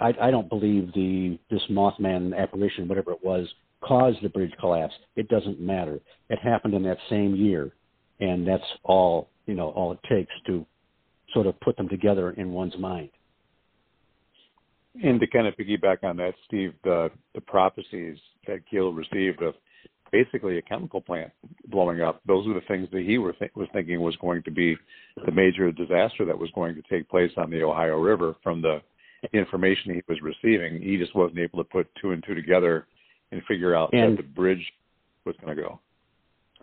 I, I don't believe the this Mothman apparition, whatever it was, caused the bridge collapse. It doesn't matter. It happened in that same year, and that's all you know. All it takes to sort of put them together in one's mind. And to kind of piggyback on that, Steve, the the prophecies that Keel received of basically a chemical plant blowing up, those were the things that he th- was thinking was going to be the major disaster that was going to take place on the Ohio River from the information he was receiving. He just wasn't able to put two and two together and figure out and, that the bridge was going to go.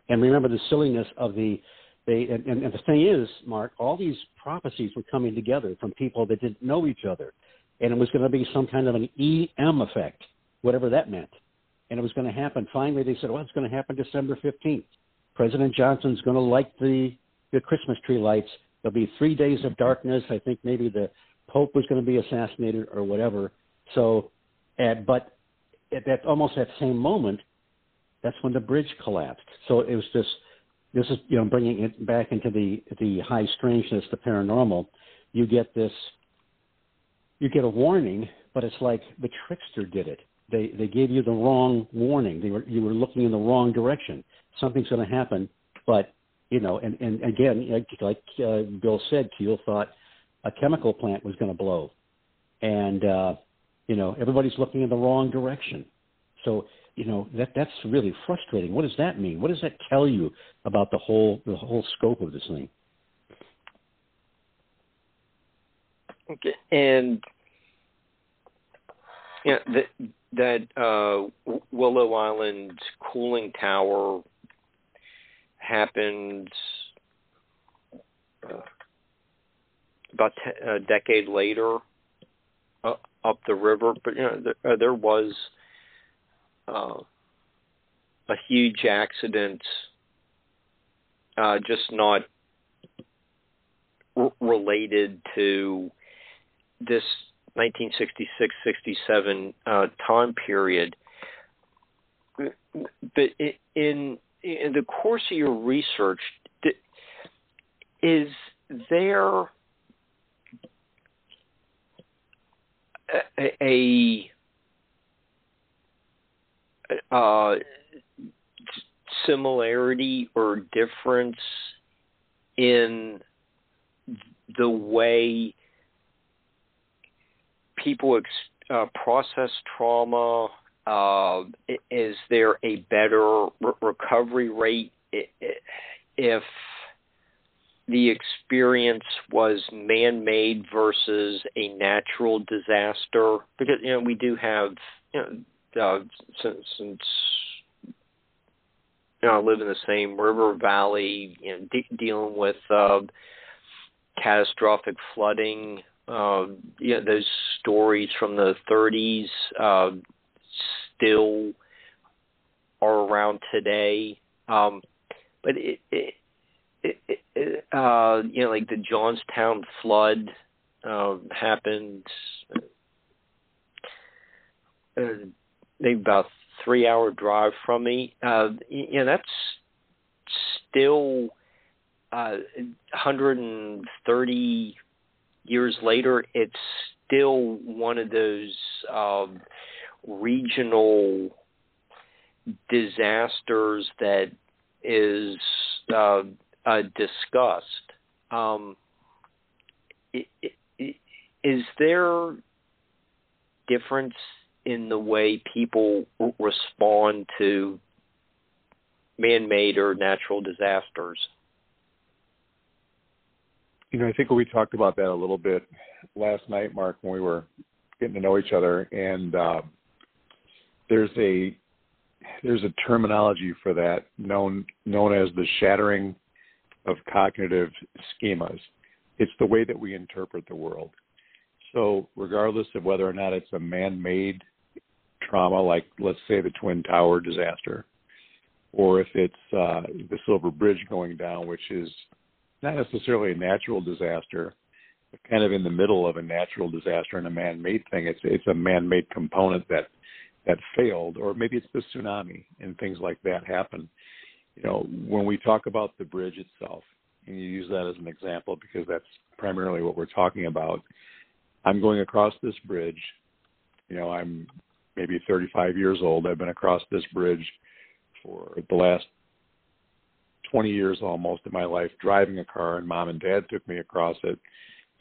And remember the silliness of the they and, and the thing is, Mark, all these prophecies were coming together from people that didn't know each other, and it was going to be some kind of an EM effect, whatever that meant, and it was going to happen. Finally, they said, "Well, it's going to happen December fifteenth. President Johnson's going to light the the Christmas tree lights. There'll be three days of darkness. I think maybe the Pope was going to be assassinated or whatever. So, uh, but at that almost that same moment, that's when the bridge collapsed. So it was just this is you know bringing it back into the the high strangeness, the paranormal. You get this, you get a warning, but it's like the trickster did it. They they gave you the wrong warning. They were you were looking in the wrong direction. Something's going to happen, but you know, and and again, like, uh, Bill said, Keel thought a chemical plant was going to blow, and uh, you know everybody's looking in the wrong direction. So you know that that's really frustrating. What does that mean? What does that tell you about the whole the whole scope of this thing? Okay, and yeah, that that uh, Willow Island cooling tower happened uh, about te- a decade later uh, up the river, but you know there, uh, there was uh, a huge accident, uh, just not r- related to this 1966-67 uh, time period. But in in the course of your research, is there a, a uh, similarity or difference in the way people ex- uh, process trauma? Uh, is there a better re- recovery rate if the experience was man-made versus a natural disaster? Because you know we do have you know uh, since, since you know, I live in the same river valley, you know, de- dealing with uh, catastrophic flooding. Uh, you know, those stories from the 30s uh, still are around today. Um, but it, it, it, it uh, you know, like the Johnstown flood uh, happened. Uh, maybe about three hour drive from me. Uh, you know, that's still uh, 130 years later. It's still one of those um, regional disasters that is uh, uh, discussed. Um, is there difference in the way people respond to man-made or natural disasters. You know, I think we talked about that a little bit last night, Mark, when we were getting to know each other, and uh, there's a there's a terminology for that known known as the shattering of cognitive schemas. It's the way that we interpret the world. So, regardless of whether or not it's a man-made trauma, like let's say the Twin Tower disaster, or if it's uh, the Silver Bridge going down, which is not necessarily a natural disaster, but kind of in the middle of a natural disaster and a man-made thing. It's it's a man-made component that that failed, or maybe it's the tsunami and things like that happen. You know, when we talk about the bridge itself, and you use that as an example because that's primarily what we're talking about. I'm going across this bridge. You know, I'm maybe 35 years old. I've been across this bridge for the last 20 years almost of my life driving a car, and mom and dad took me across it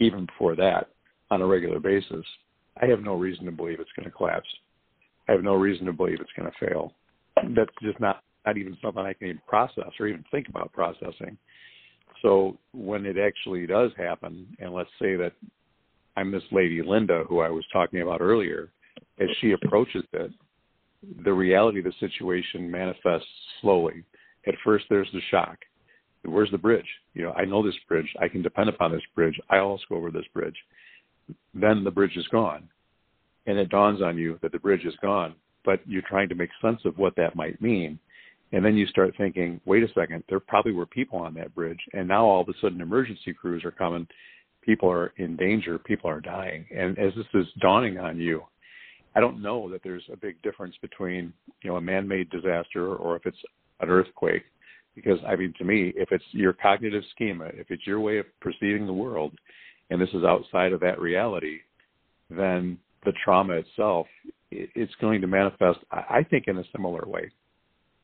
even before that on a regular basis. I have no reason to believe it's going to collapse. I have no reason to believe it's going to fail. That's just not not even something I can even process or even think about processing. So when it actually does happen, and let's say that I'm this lady Linda who I was talking about earlier, as she approaches it, the reality of the situation manifests slowly. At first, there's the shock. Where's the bridge? You know, I know this bridge. I can depend upon this bridge. I always go over this bridge. Then the bridge is gone. And it dawns on you that the bridge is gone, but you're trying to make sense of what that might mean. And then you start thinking, wait a second, there probably were people on that bridge. And now all of a sudden emergency crews are coming. People are in danger. People are dying. And as this is dawning on you, I don't know that there's a big difference between, you know, a man-made disaster or if it's an earthquake. Because I mean, to me, if it's your cognitive schema, if it's your way of perceiving the world, and this is outside of that reality, then the trauma itself, it's going to manifest, I think, in a similar way.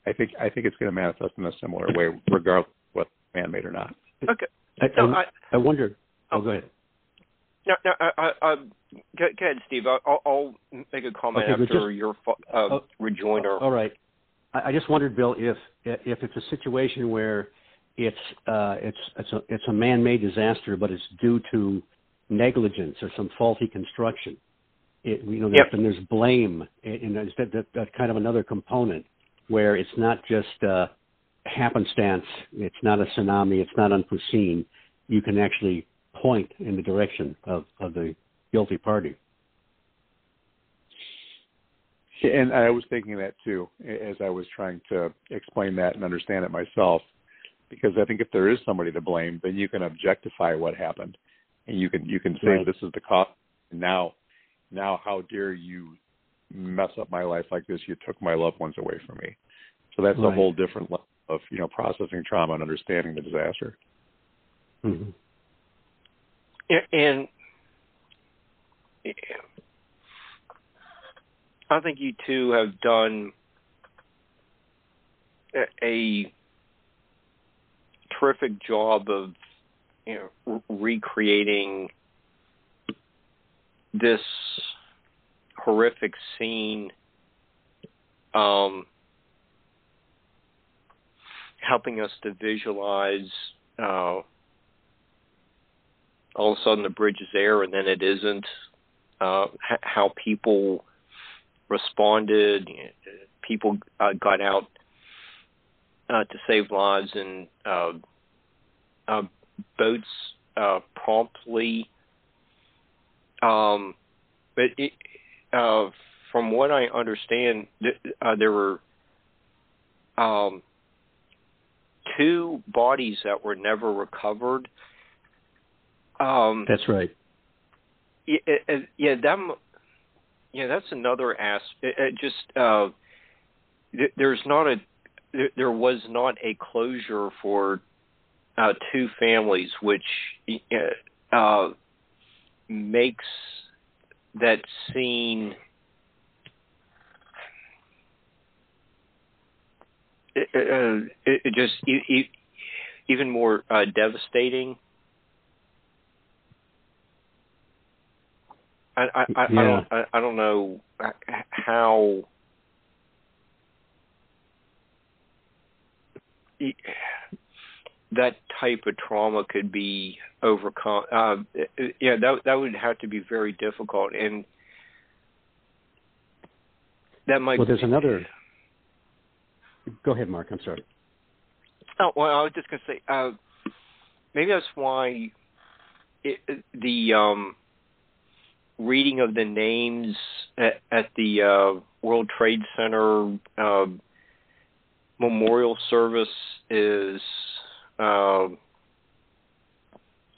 I think I think it's going to manifest in a similar way, regardless of what man-made or not. Okay. I, I, I wonder. Oh, go ahead. No, no, I, I, I, go, go ahead, Steve. I'll, I'll make a comment Okay, after just- your uh, Oh, rejoinder. All right. I just wondered, Bill, if if it's a situation where it's uh, it's it's a it's a man-made disaster, but it's due to negligence or some faulty construction. It, you know, Yep. and there's blame, and and there's that, that, that kind of another component where it's not just uh, happenstance. It's not a tsunami. It's not unforeseen. You can actually point in the direction of, of the guilty party. And I was thinking that too, as I was trying to explain that and understand it myself. Because I think if there is somebody to blame, then you can objectify what happened, and you can you can say Right. this is the cost. Now, now, how dare you mess up my life like this? You took my loved ones away from me. So that's a whole different level of you know processing trauma and understanding the disaster. hmm Yeah, and I think you two have done a, terrific job of you know re- recreating this horrific scene um helping us to visualize uh all of a sudden the bridge is there and then it isn't. Uh, how people responded, people uh, got out uh, to save lives and uh, uh, boats uh, promptly. Um, but it, uh, from what I understand, th- uh, there were um, two bodies that were never recovered. Um, That's right. yeah, it- it- yeah, that. Yeah, that's another aspect. Just uh, th- there's not a there, was not a closure for uh, two families, which uh, uh, makes that scene. It, uh, it, just even more uh, devastating. I I, I, I don't I, I don't know how that type of trauma could be overcome. Uh, yeah, that that would have to be very difficult, and that might. Well, there's another. Go ahead, Mark. I'm sorry. Oh well, I was just gonna say, uh, maybe that's why it, the um, reading of the names at, at the uh, World Trade Center uh, memorial service is uh,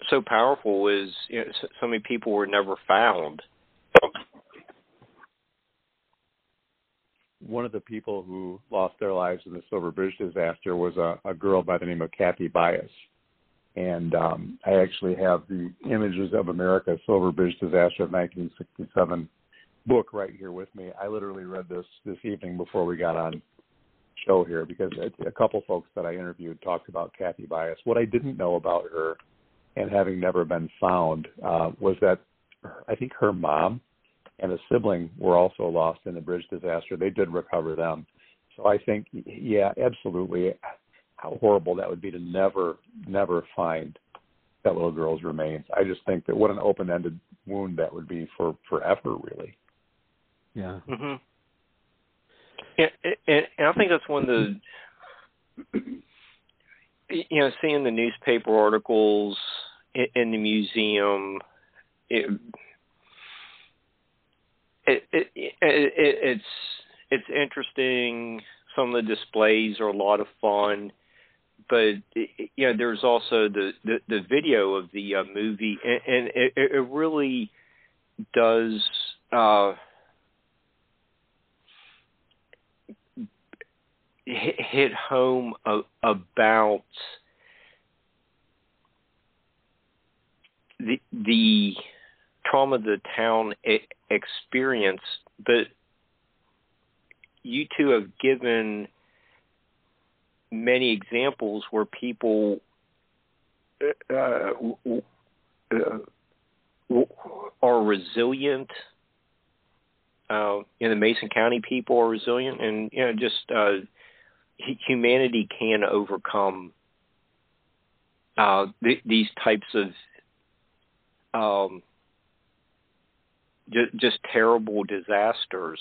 so powerful. Is you know, so, many people were never found. one of the people who lost their lives in the Silver Bridge disaster was a, a girl by the name of Kathy Byus. And um, I actually have the Images of America Silver Bridge Disaster of 1967 book right here with me. I literally read this this evening before we got on show here because a, couple folks that I interviewed talked about Kathy Byus. What I didn't know about her, and having never been found, uh, was that I think her mom and a sibling were also lost in the bridge disaster. They did recover them. So I think, yeah, absolutely. How horrible that would be to never, never find that little girl's remains. I just think that what an open-ended wound that would be for forever, really. Yeah. Mm-hmm. and, and, and I think that's one of the you know seeing the newspaper articles in, in the museum. It, it, it, it, it's it's interesting. Some of the displays are a lot of fun, but you know, there's also the the, the video of the uh, movie, and, and it, it really does. Uh, hit home about the the trauma the town experienced, but you two have given many examples where people uh, uh, are resilient. Uh, know, the Mason County, people are resilient, and you know, just uh, humanity can overcome uh, th- these types of um, j- just terrible disasters.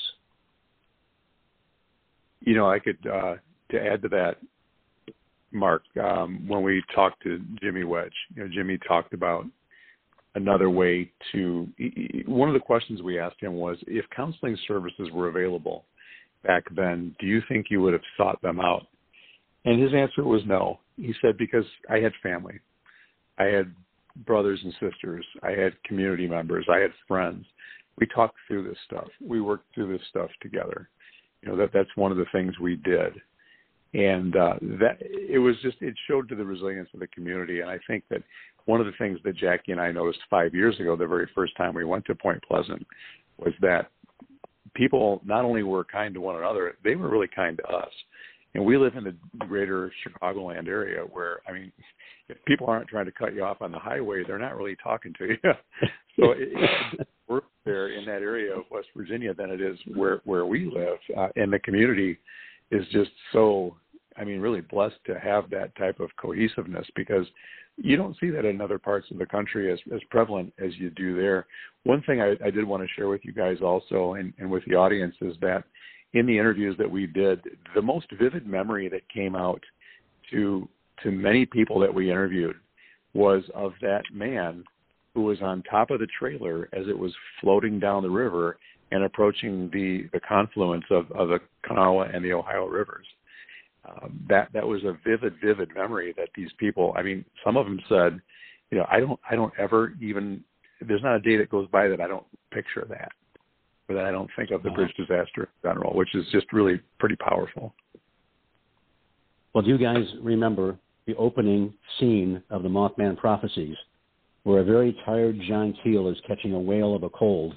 You know, I could uh, to add to that, Mark. Um, when we talked to Jimmy Wedge, you know, Jimmy talked about another way to. One of the questions we asked him was, if counseling services were available back then, do you think you would have sought them out? And his answer was no. He said because I had family, I had brothers and sisters, I had community members, I had friends. We talked through this stuff. We worked through this stuff together you know that that's one of the things we did and uh, that it was just it showed to the resilience of the community. And i think that one of the things that jackie and i noticed five years ago the very first time we went to point pleasant was that people not only were kind to one another they were really kind to us. And we live in the greater chicagoland area where i mean if people aren't trying to cut you off on the highway they're not really talking to you. So it, it, worse there in that area of West Virginia than it is where where we live, uh, and the community is just so. I mean, really blessed to have that type of cohesiveness because you don't see that in other parts of the country as, as prevalent as you do there. One thing I, I did want to share with you guys also and, and with the audience is that in the interviews that we did, the most vivid memory that came out to to many people that we interviewed was of that man who was on top of the trailer as it was floating down the river and approaching the, the confluence of, of the Kanawha and the Ohio rivers. Um, that that was a vivid, vivid memory that these people. I mean, some of them said, you know, I don't, I don't ever even. There's not a day that goes by that I don't picture that, or that I don't think of the bridge disaster in general, which is just really pretty powerful. Well, do you guys remember the opening scene of the Mothman Prophecies? where a very tired John Keel is catching a whale of a cold,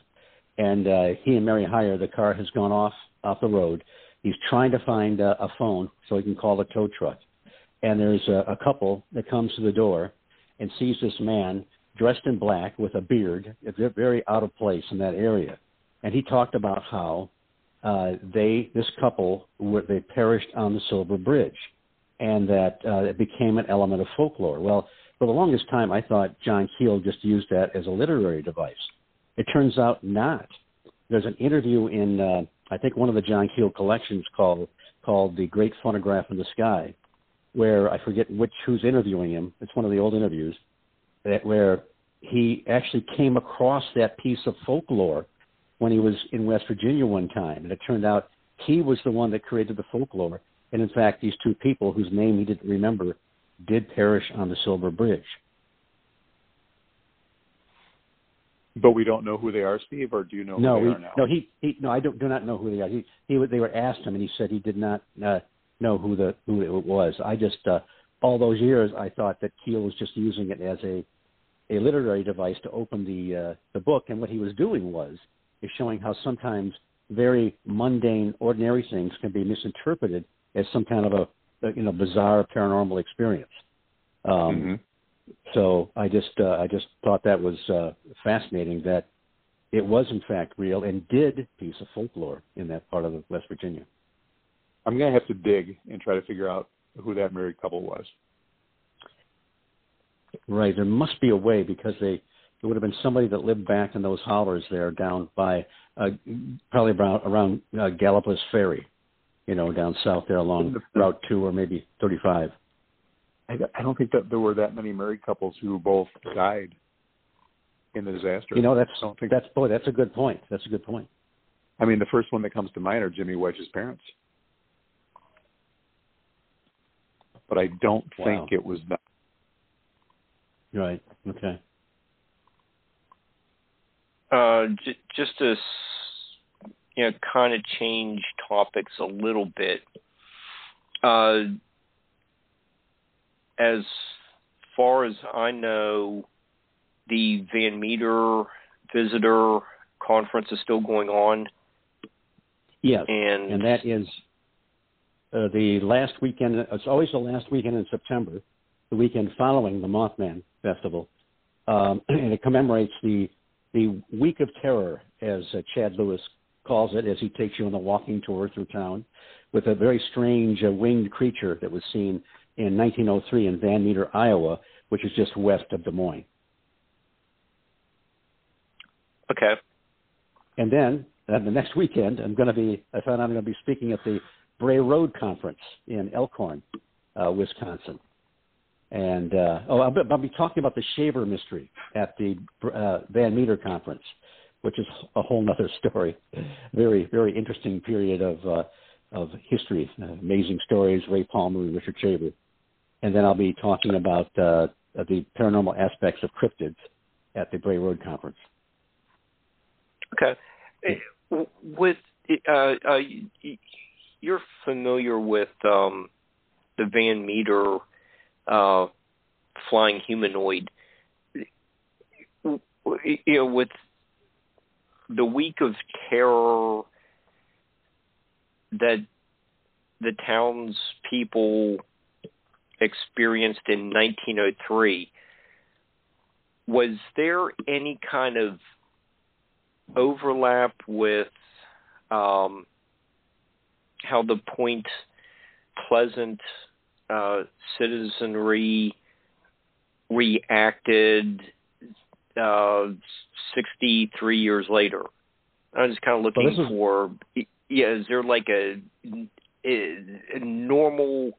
and uh, he and Mary Hyre, the car has gone off off the road. He's trying to find uh, a phone so he can call a tow truck, and there's a, a couple that comes to the door and sees this man dressed in black with a beard. Very out of place in that area, and he talked about how uh, they, this couple, were, they perished on the Silver Bridge, and that uh, it became an element of folklore. Well, for the longest time, I thought John Keel just used that as a literary device. It turns out not. There's an interview in, uh, I think, one of the John Keel collections called called "The Great Phonograph in the Sky," where I forget which who's interviewing him. It's one of the old interviews that, where he actually came across that piece of folklore when he was in West Virginia one time, and it turned out he was the one that created the folklore. And in fact, these two people, whose name he didn't remember, did perish on the Silver Bridge. But we don't know who they are, Steve, or do you know no, who they he, are now? No, he, he no, I don't, do not know who they are. He, he, they were asked him, and he said he did not uh, know who the who it was. I just uh, all those years I thought that Keel was just using it as a a literary device to open the uh, the book, and what he was doing was is showing how sometimes very mundane, ordinary things can be misinterpreted as some kind of a you know bizarre paranormal experience. Um, mm-hmm. So I just uh, I just thought that was uh, fascinating that it was in fact real and did piece of folklore in that part of West Virginia. I'm going to have to dig and try to figure out who that married couple was. Right, there must be a way because they it would have been somebody that lived back in those hollers there down by uh, probably around around uh, Ferry you know, down south there along Route Two or maybe 35. I, I don't think that there were that many married couples who both died in the disaster. You know, that's that's boy, that's a good point. That's a good point. I mean, the first one that comes to mind are Jimmy Wedge's parents, but I don't wow. think it was that. Right. Okay. Uh, j- just to you know, kind of change topics a little bit. Uh, as far as I know, the Van Meter visitor conference is still going on. Yes, and, and that is uh, the last weekend. It's always the last weekend in September, the weekend following the Mothman Festival, um, and it commemorates the the Week of Terror, as uh, Chad Lewis calls it, as he takes you on a walking tour through town with a very strange uh, winged creature that was seen in 1903 in Van Meter, Iowa, which is just west of Des Moines. Okay. And then uh, the next weekend, I'm going to be. I found out I'm going to be speaking at the Bray Road Conference in Elkhorn, uh, Wisconsin. And uh, oh, I'll be, I'll be, talking about the Shaver mystery at the uh, Van Meter conference, which is a whole other story. Very, very interesting period of uh, of history. Uh, amazing stories, Ray Palmer and Richard Shaver. And then I'll be talking about uh, the paranormal aspects of cryptids at the Bray Road conference. Okay. With uh, uh, you're familiar with um, the Van Meter uh, flying humanoid. You know, with the week of terror that the townspeople experienced in 1903, was there any kind of overlap with um, how the Point Pleasant uh, citizenry reacted uh, 63 years later. I'm just kind of looking well, for, yeah, is there like a, a normal,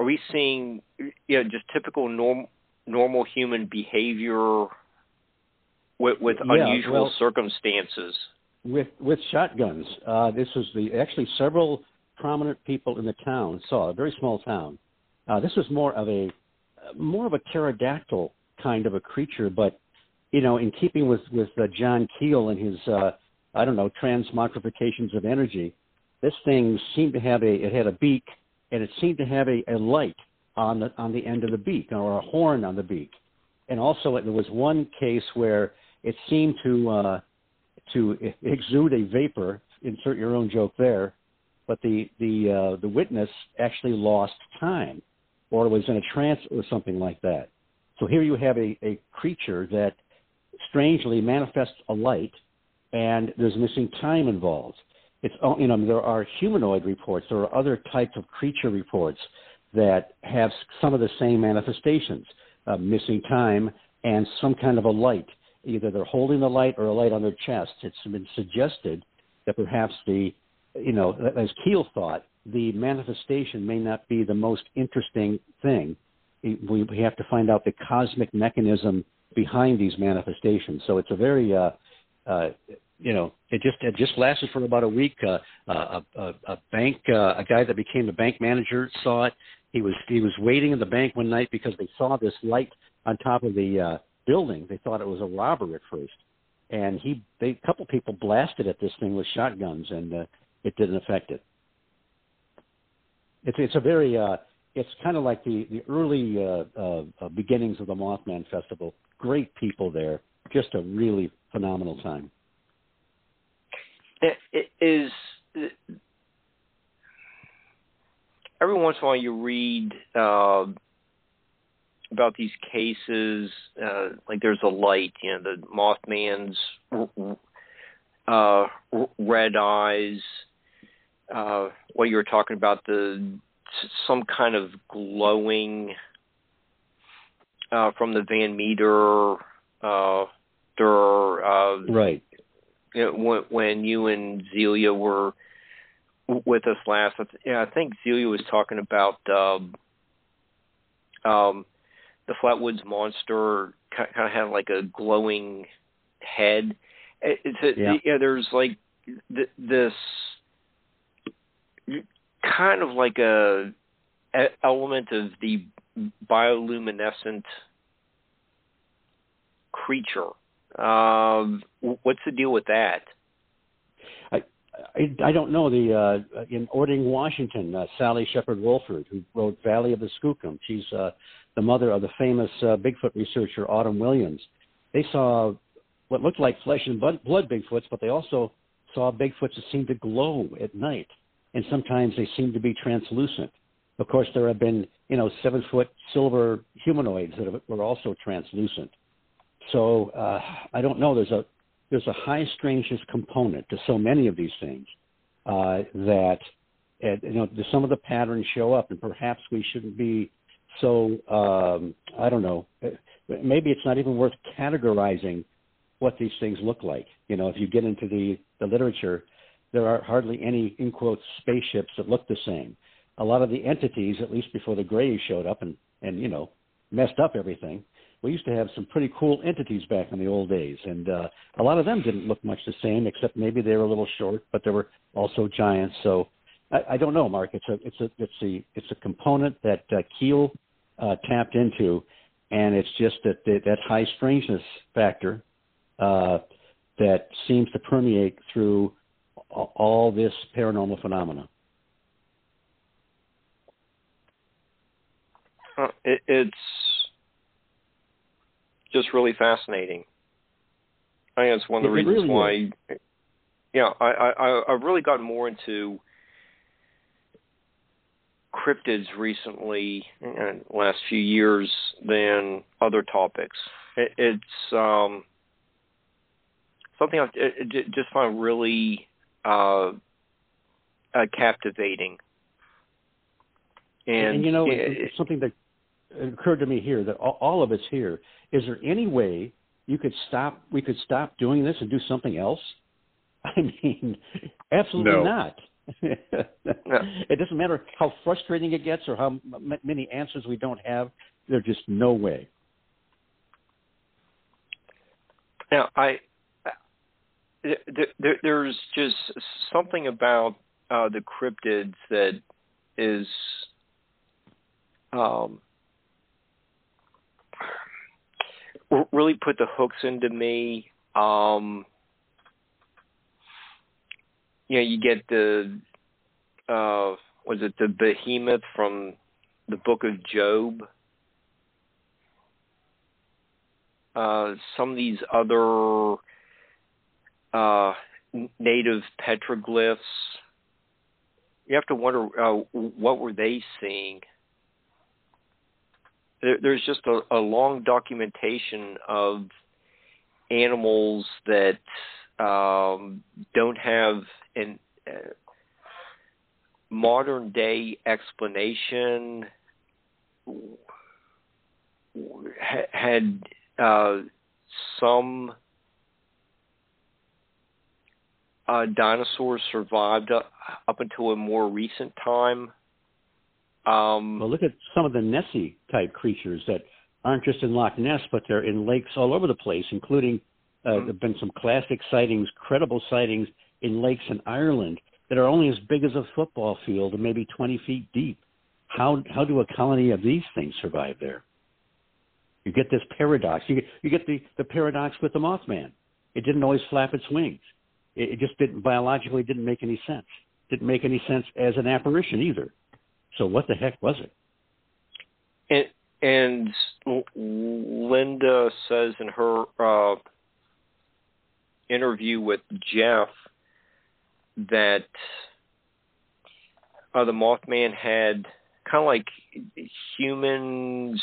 are we seeing, you know, just typical norm, normal human behavior with, with yeah, unusual well, circumstances? With with shotguns, uh, this was the actually several prominent people in the town saw a very small town uh, this was more of a more of a pterodactyl kind of a creature, but you know, in keeping with with uh, John Keel and his uh, I don't know transmogrifications of energy, this thing seemed to have a it had a beak and it seemed to have a, a light on the on the end of the beak or a horn on the beak, and also there was one case where it seemed to uh, to exude a vapor. Insert your own joke there, but the the uh, the witness actually lost time or was in a trance or something like that. So here you have a, a creature that strangely manifests a light, and there's missing time involved. It's you know there are humanoid reports, there are other types of creature reports that have some of the same manifestations, uh, missing time and some kind of a light. Either they're holding the light or a light on their chest. It's been suggested that perhaps the, you know, as Keel thought, the manifestation may not be the most interesting thing. We, we have to find out the cosmic mechanism behind these manifestations. So it's a very, uh, uh, you know, it just it just lasted for about a week. Uh, uh, a, a bank, uh, a guy that became a bank manager saw it. He was he was waiting in the bank one night because they saw this light on top of the uh, building. They thought it was a robber at first, and he they a couple people blasted at this thing with shotguns, and uh, it didn't affect it. It's it's a very uh, it's kind of like the the early uh, uh, beginnings of the Mothman Festival. Great people there, just a really phenomenal time. Is every once in a while you read uh, about these cases, uh, like there's a light, you know, the Mothman's uh, red eyes uh, what you were talking about the some kind of glowing uh, from the Van Meter uh, der, uh, right. When, you and Zelia were with us last. Yeah, I think Zelia was talking about um, um, the Flatwoods monster. Kind of had like a glowing head. It's a, yeah. yeah. There's like th- this kind of like a, a element of the bioluminescent creature. Um, what's the deal with that? I I, don't know. The uh, in Orting, Washington, uh, Sally Shepard Wolford, who wrote Valley of the Skookum, she's uh, the mother of the famous uh, Bigfoot researcher Autumn Williams. They saw what looked like flesh and blood, blood Bigfoots, but they also saw Bigfoots that seemed to glow at night, and sometimes they seemed to be translucent. Of course, there have been you know seven foot silver humanoids that were also translucent. So uh, I don't know. There's a there's a high strangeness component to so many of these things uh, that uh, you know some of the patterns show up, and perhaps we shouldn't be so um, I don't know. Maybe it's not even worth categorizing what these things look like. You know, if you get into the the literature, there are hardly any in quotes spaceships that look the same. A lot of the entities, at least before the Greys showed up and and you know messed up everything, we used to have some pretty cool entities back in the old days, and uh, a lot of them didn't look much the same, except maybe they were a little short, but they were also giants. So I, I don't know, Mark. It's a it's a it's a it's a component that uh, Keel uh, tapped into, and it's just that that, that high strangeness factor uh, that seems to permeate through all this paranormal phenomena. Uh, it, it's just really fascinating. I think it's one of the it reasons really why. Is. Yeah, I, I I've really gotten more into cryptids recently in the last few years than other topics. It, it's um, something I just find really uh, uh, captivating. And, and, you know, it, it's something that occurred to me here that all, all of us here is there any way you could stop? We could stop doing this and do something else? I mean, absolutely no. not. It doesn't matter how frustrating it gets or how m- many answers we don't have. There's just no way. Now, I there, there's just something about uh, the cryptids that is um, really put the hooks into me. Um, you know, you get the uh, was it the behemoth from the book of Job? Uh, some of these other uh, native petroglyphs. You have to wonder uh, what were they seeing there, there's just a, a long documentation of animals that um, don't have an uh, modern day explanation had uh, some uh, dinosaurs survived up, up until a more recent time. Um, well, look at some of the Nessie type creatures that aren't just in Loch Ness, but they're in lakes all over the place, including uh, mm-hmm. there have been some classic sightings, credible sightings in lakes in Ireland that are only as big as a football field and maybe 20 feet deep. How how do a colony of these things survive there? You get this paradox. You get you get the the paradox with the Mothman. It didn't always flap its wings. It, it just didn't biologically didn't make any sense. Didn't make any sense as an apparition either. So what the heck was it? And, and Linda says in her uh, interview with Jeff that uh, the Mothman had kind of like human,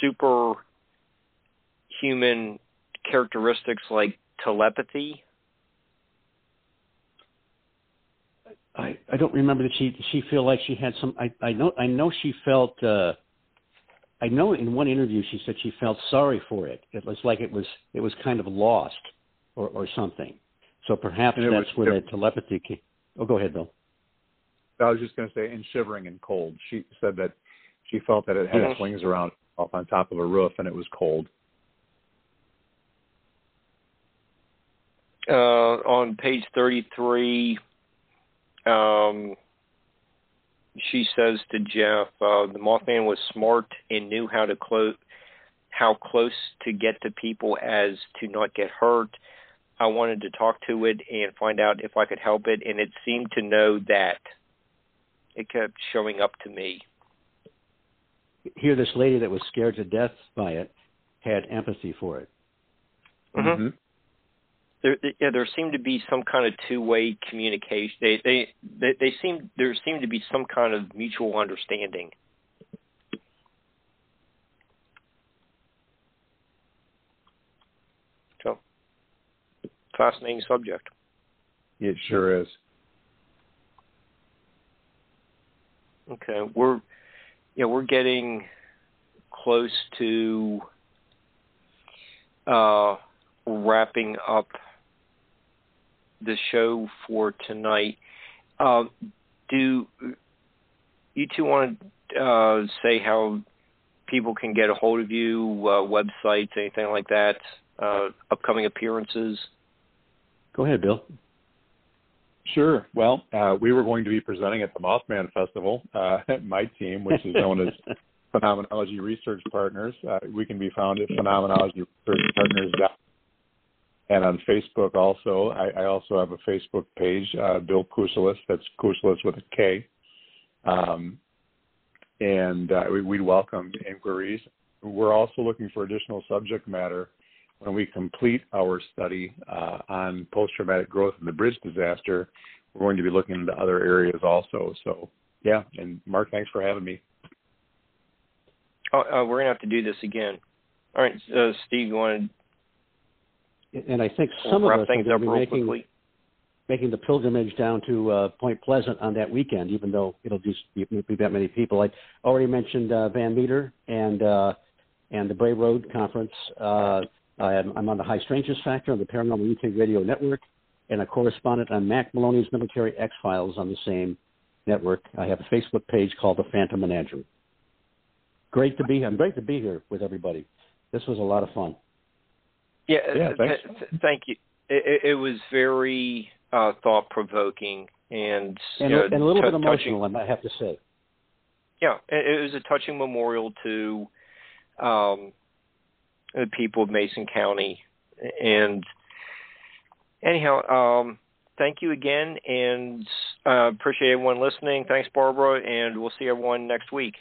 super human characteristics like telepathy I, I don't remember that she did she feel like she had some I, I know I know she felt uh I know in one interview she said she felt sorry for it. It was like it was it was kind of lost or, or something. So perhaps that's was, where the telepathy came. Oh, go ahead, Bill. I was just going to say, and shivering and cold. She said that she felt that it had its wings around up on top of a roof and it was cold. uh, on page 33, um, she says to Jeff, uh, the Mothman was smart and knew how to close, how close to get to people as to not get hurt. I wanted to talk to it and find out if I could help it, and it seemed to know that. It kept showing up to me. Here, this lady that was scared to death by it had empathy for it. Mm-hmm. There yeah there seemed to be some kind of two way communication. They they they, they seem there seemed to be some kind of mutual understanding. So fascinating subject. It sure is. okay we're yeah we're getting close to uh wrapping up the show for tonight. Uh, do you two want to uh, say how people can get a hold of you, uh, websites, anything like that, uh, upcoming appearances? Go ahead, Bill. Sure. Well, uh, we were going to be presenting at the Mothman Festival. Uh, my team, which is known as Phenomenology Research Partners, uh, we can be found at phenomenologyresearchpartners.com. And on Facebook also, I, I also have a Facebook page, uh, Bill Kuselis. That's Kuselis with a K. Um, and uh, we, we'd welcome inquiries. We're also looking for additional subject matter when we complete our study uh, on post-traumatic growth and the bridge disaster. We're going to be looking into other areas also. So, yeah. And Mark, thanks for having me. Oh, uh, we're gonna have to do this again. All right, Steve, you want And I think some of wrap us are going to be making quickly? making the pilgrimage down to uh, Point Pleasant on that weekend, even though it'll just be, be that many people. I already mentioned uh, Van Meter and uh, and the Bray Road Conference. Uh, I'm, I'm on the High Strangeness Factor on the Paranormal UK Radio Network, and a correspondent on Mack Maloney's Military X Files on the same network. I have a Facebook page called The Phantom Menagerie. Great to be here. I'm great to be here with everybody. This was a lot of fun. Yeah, Yeah, th- th- thank you. It, it, it was very uh, thought provoking and And, you know, and a little tou- bit touching. emotional, I might have to say. Yeah, it, it was a touching memorial to um, the people of Mason County. And anyhow, um, thank you again, and uh, appreciate everyone listening. Thanks, Barbara, and we'll see everyone next week.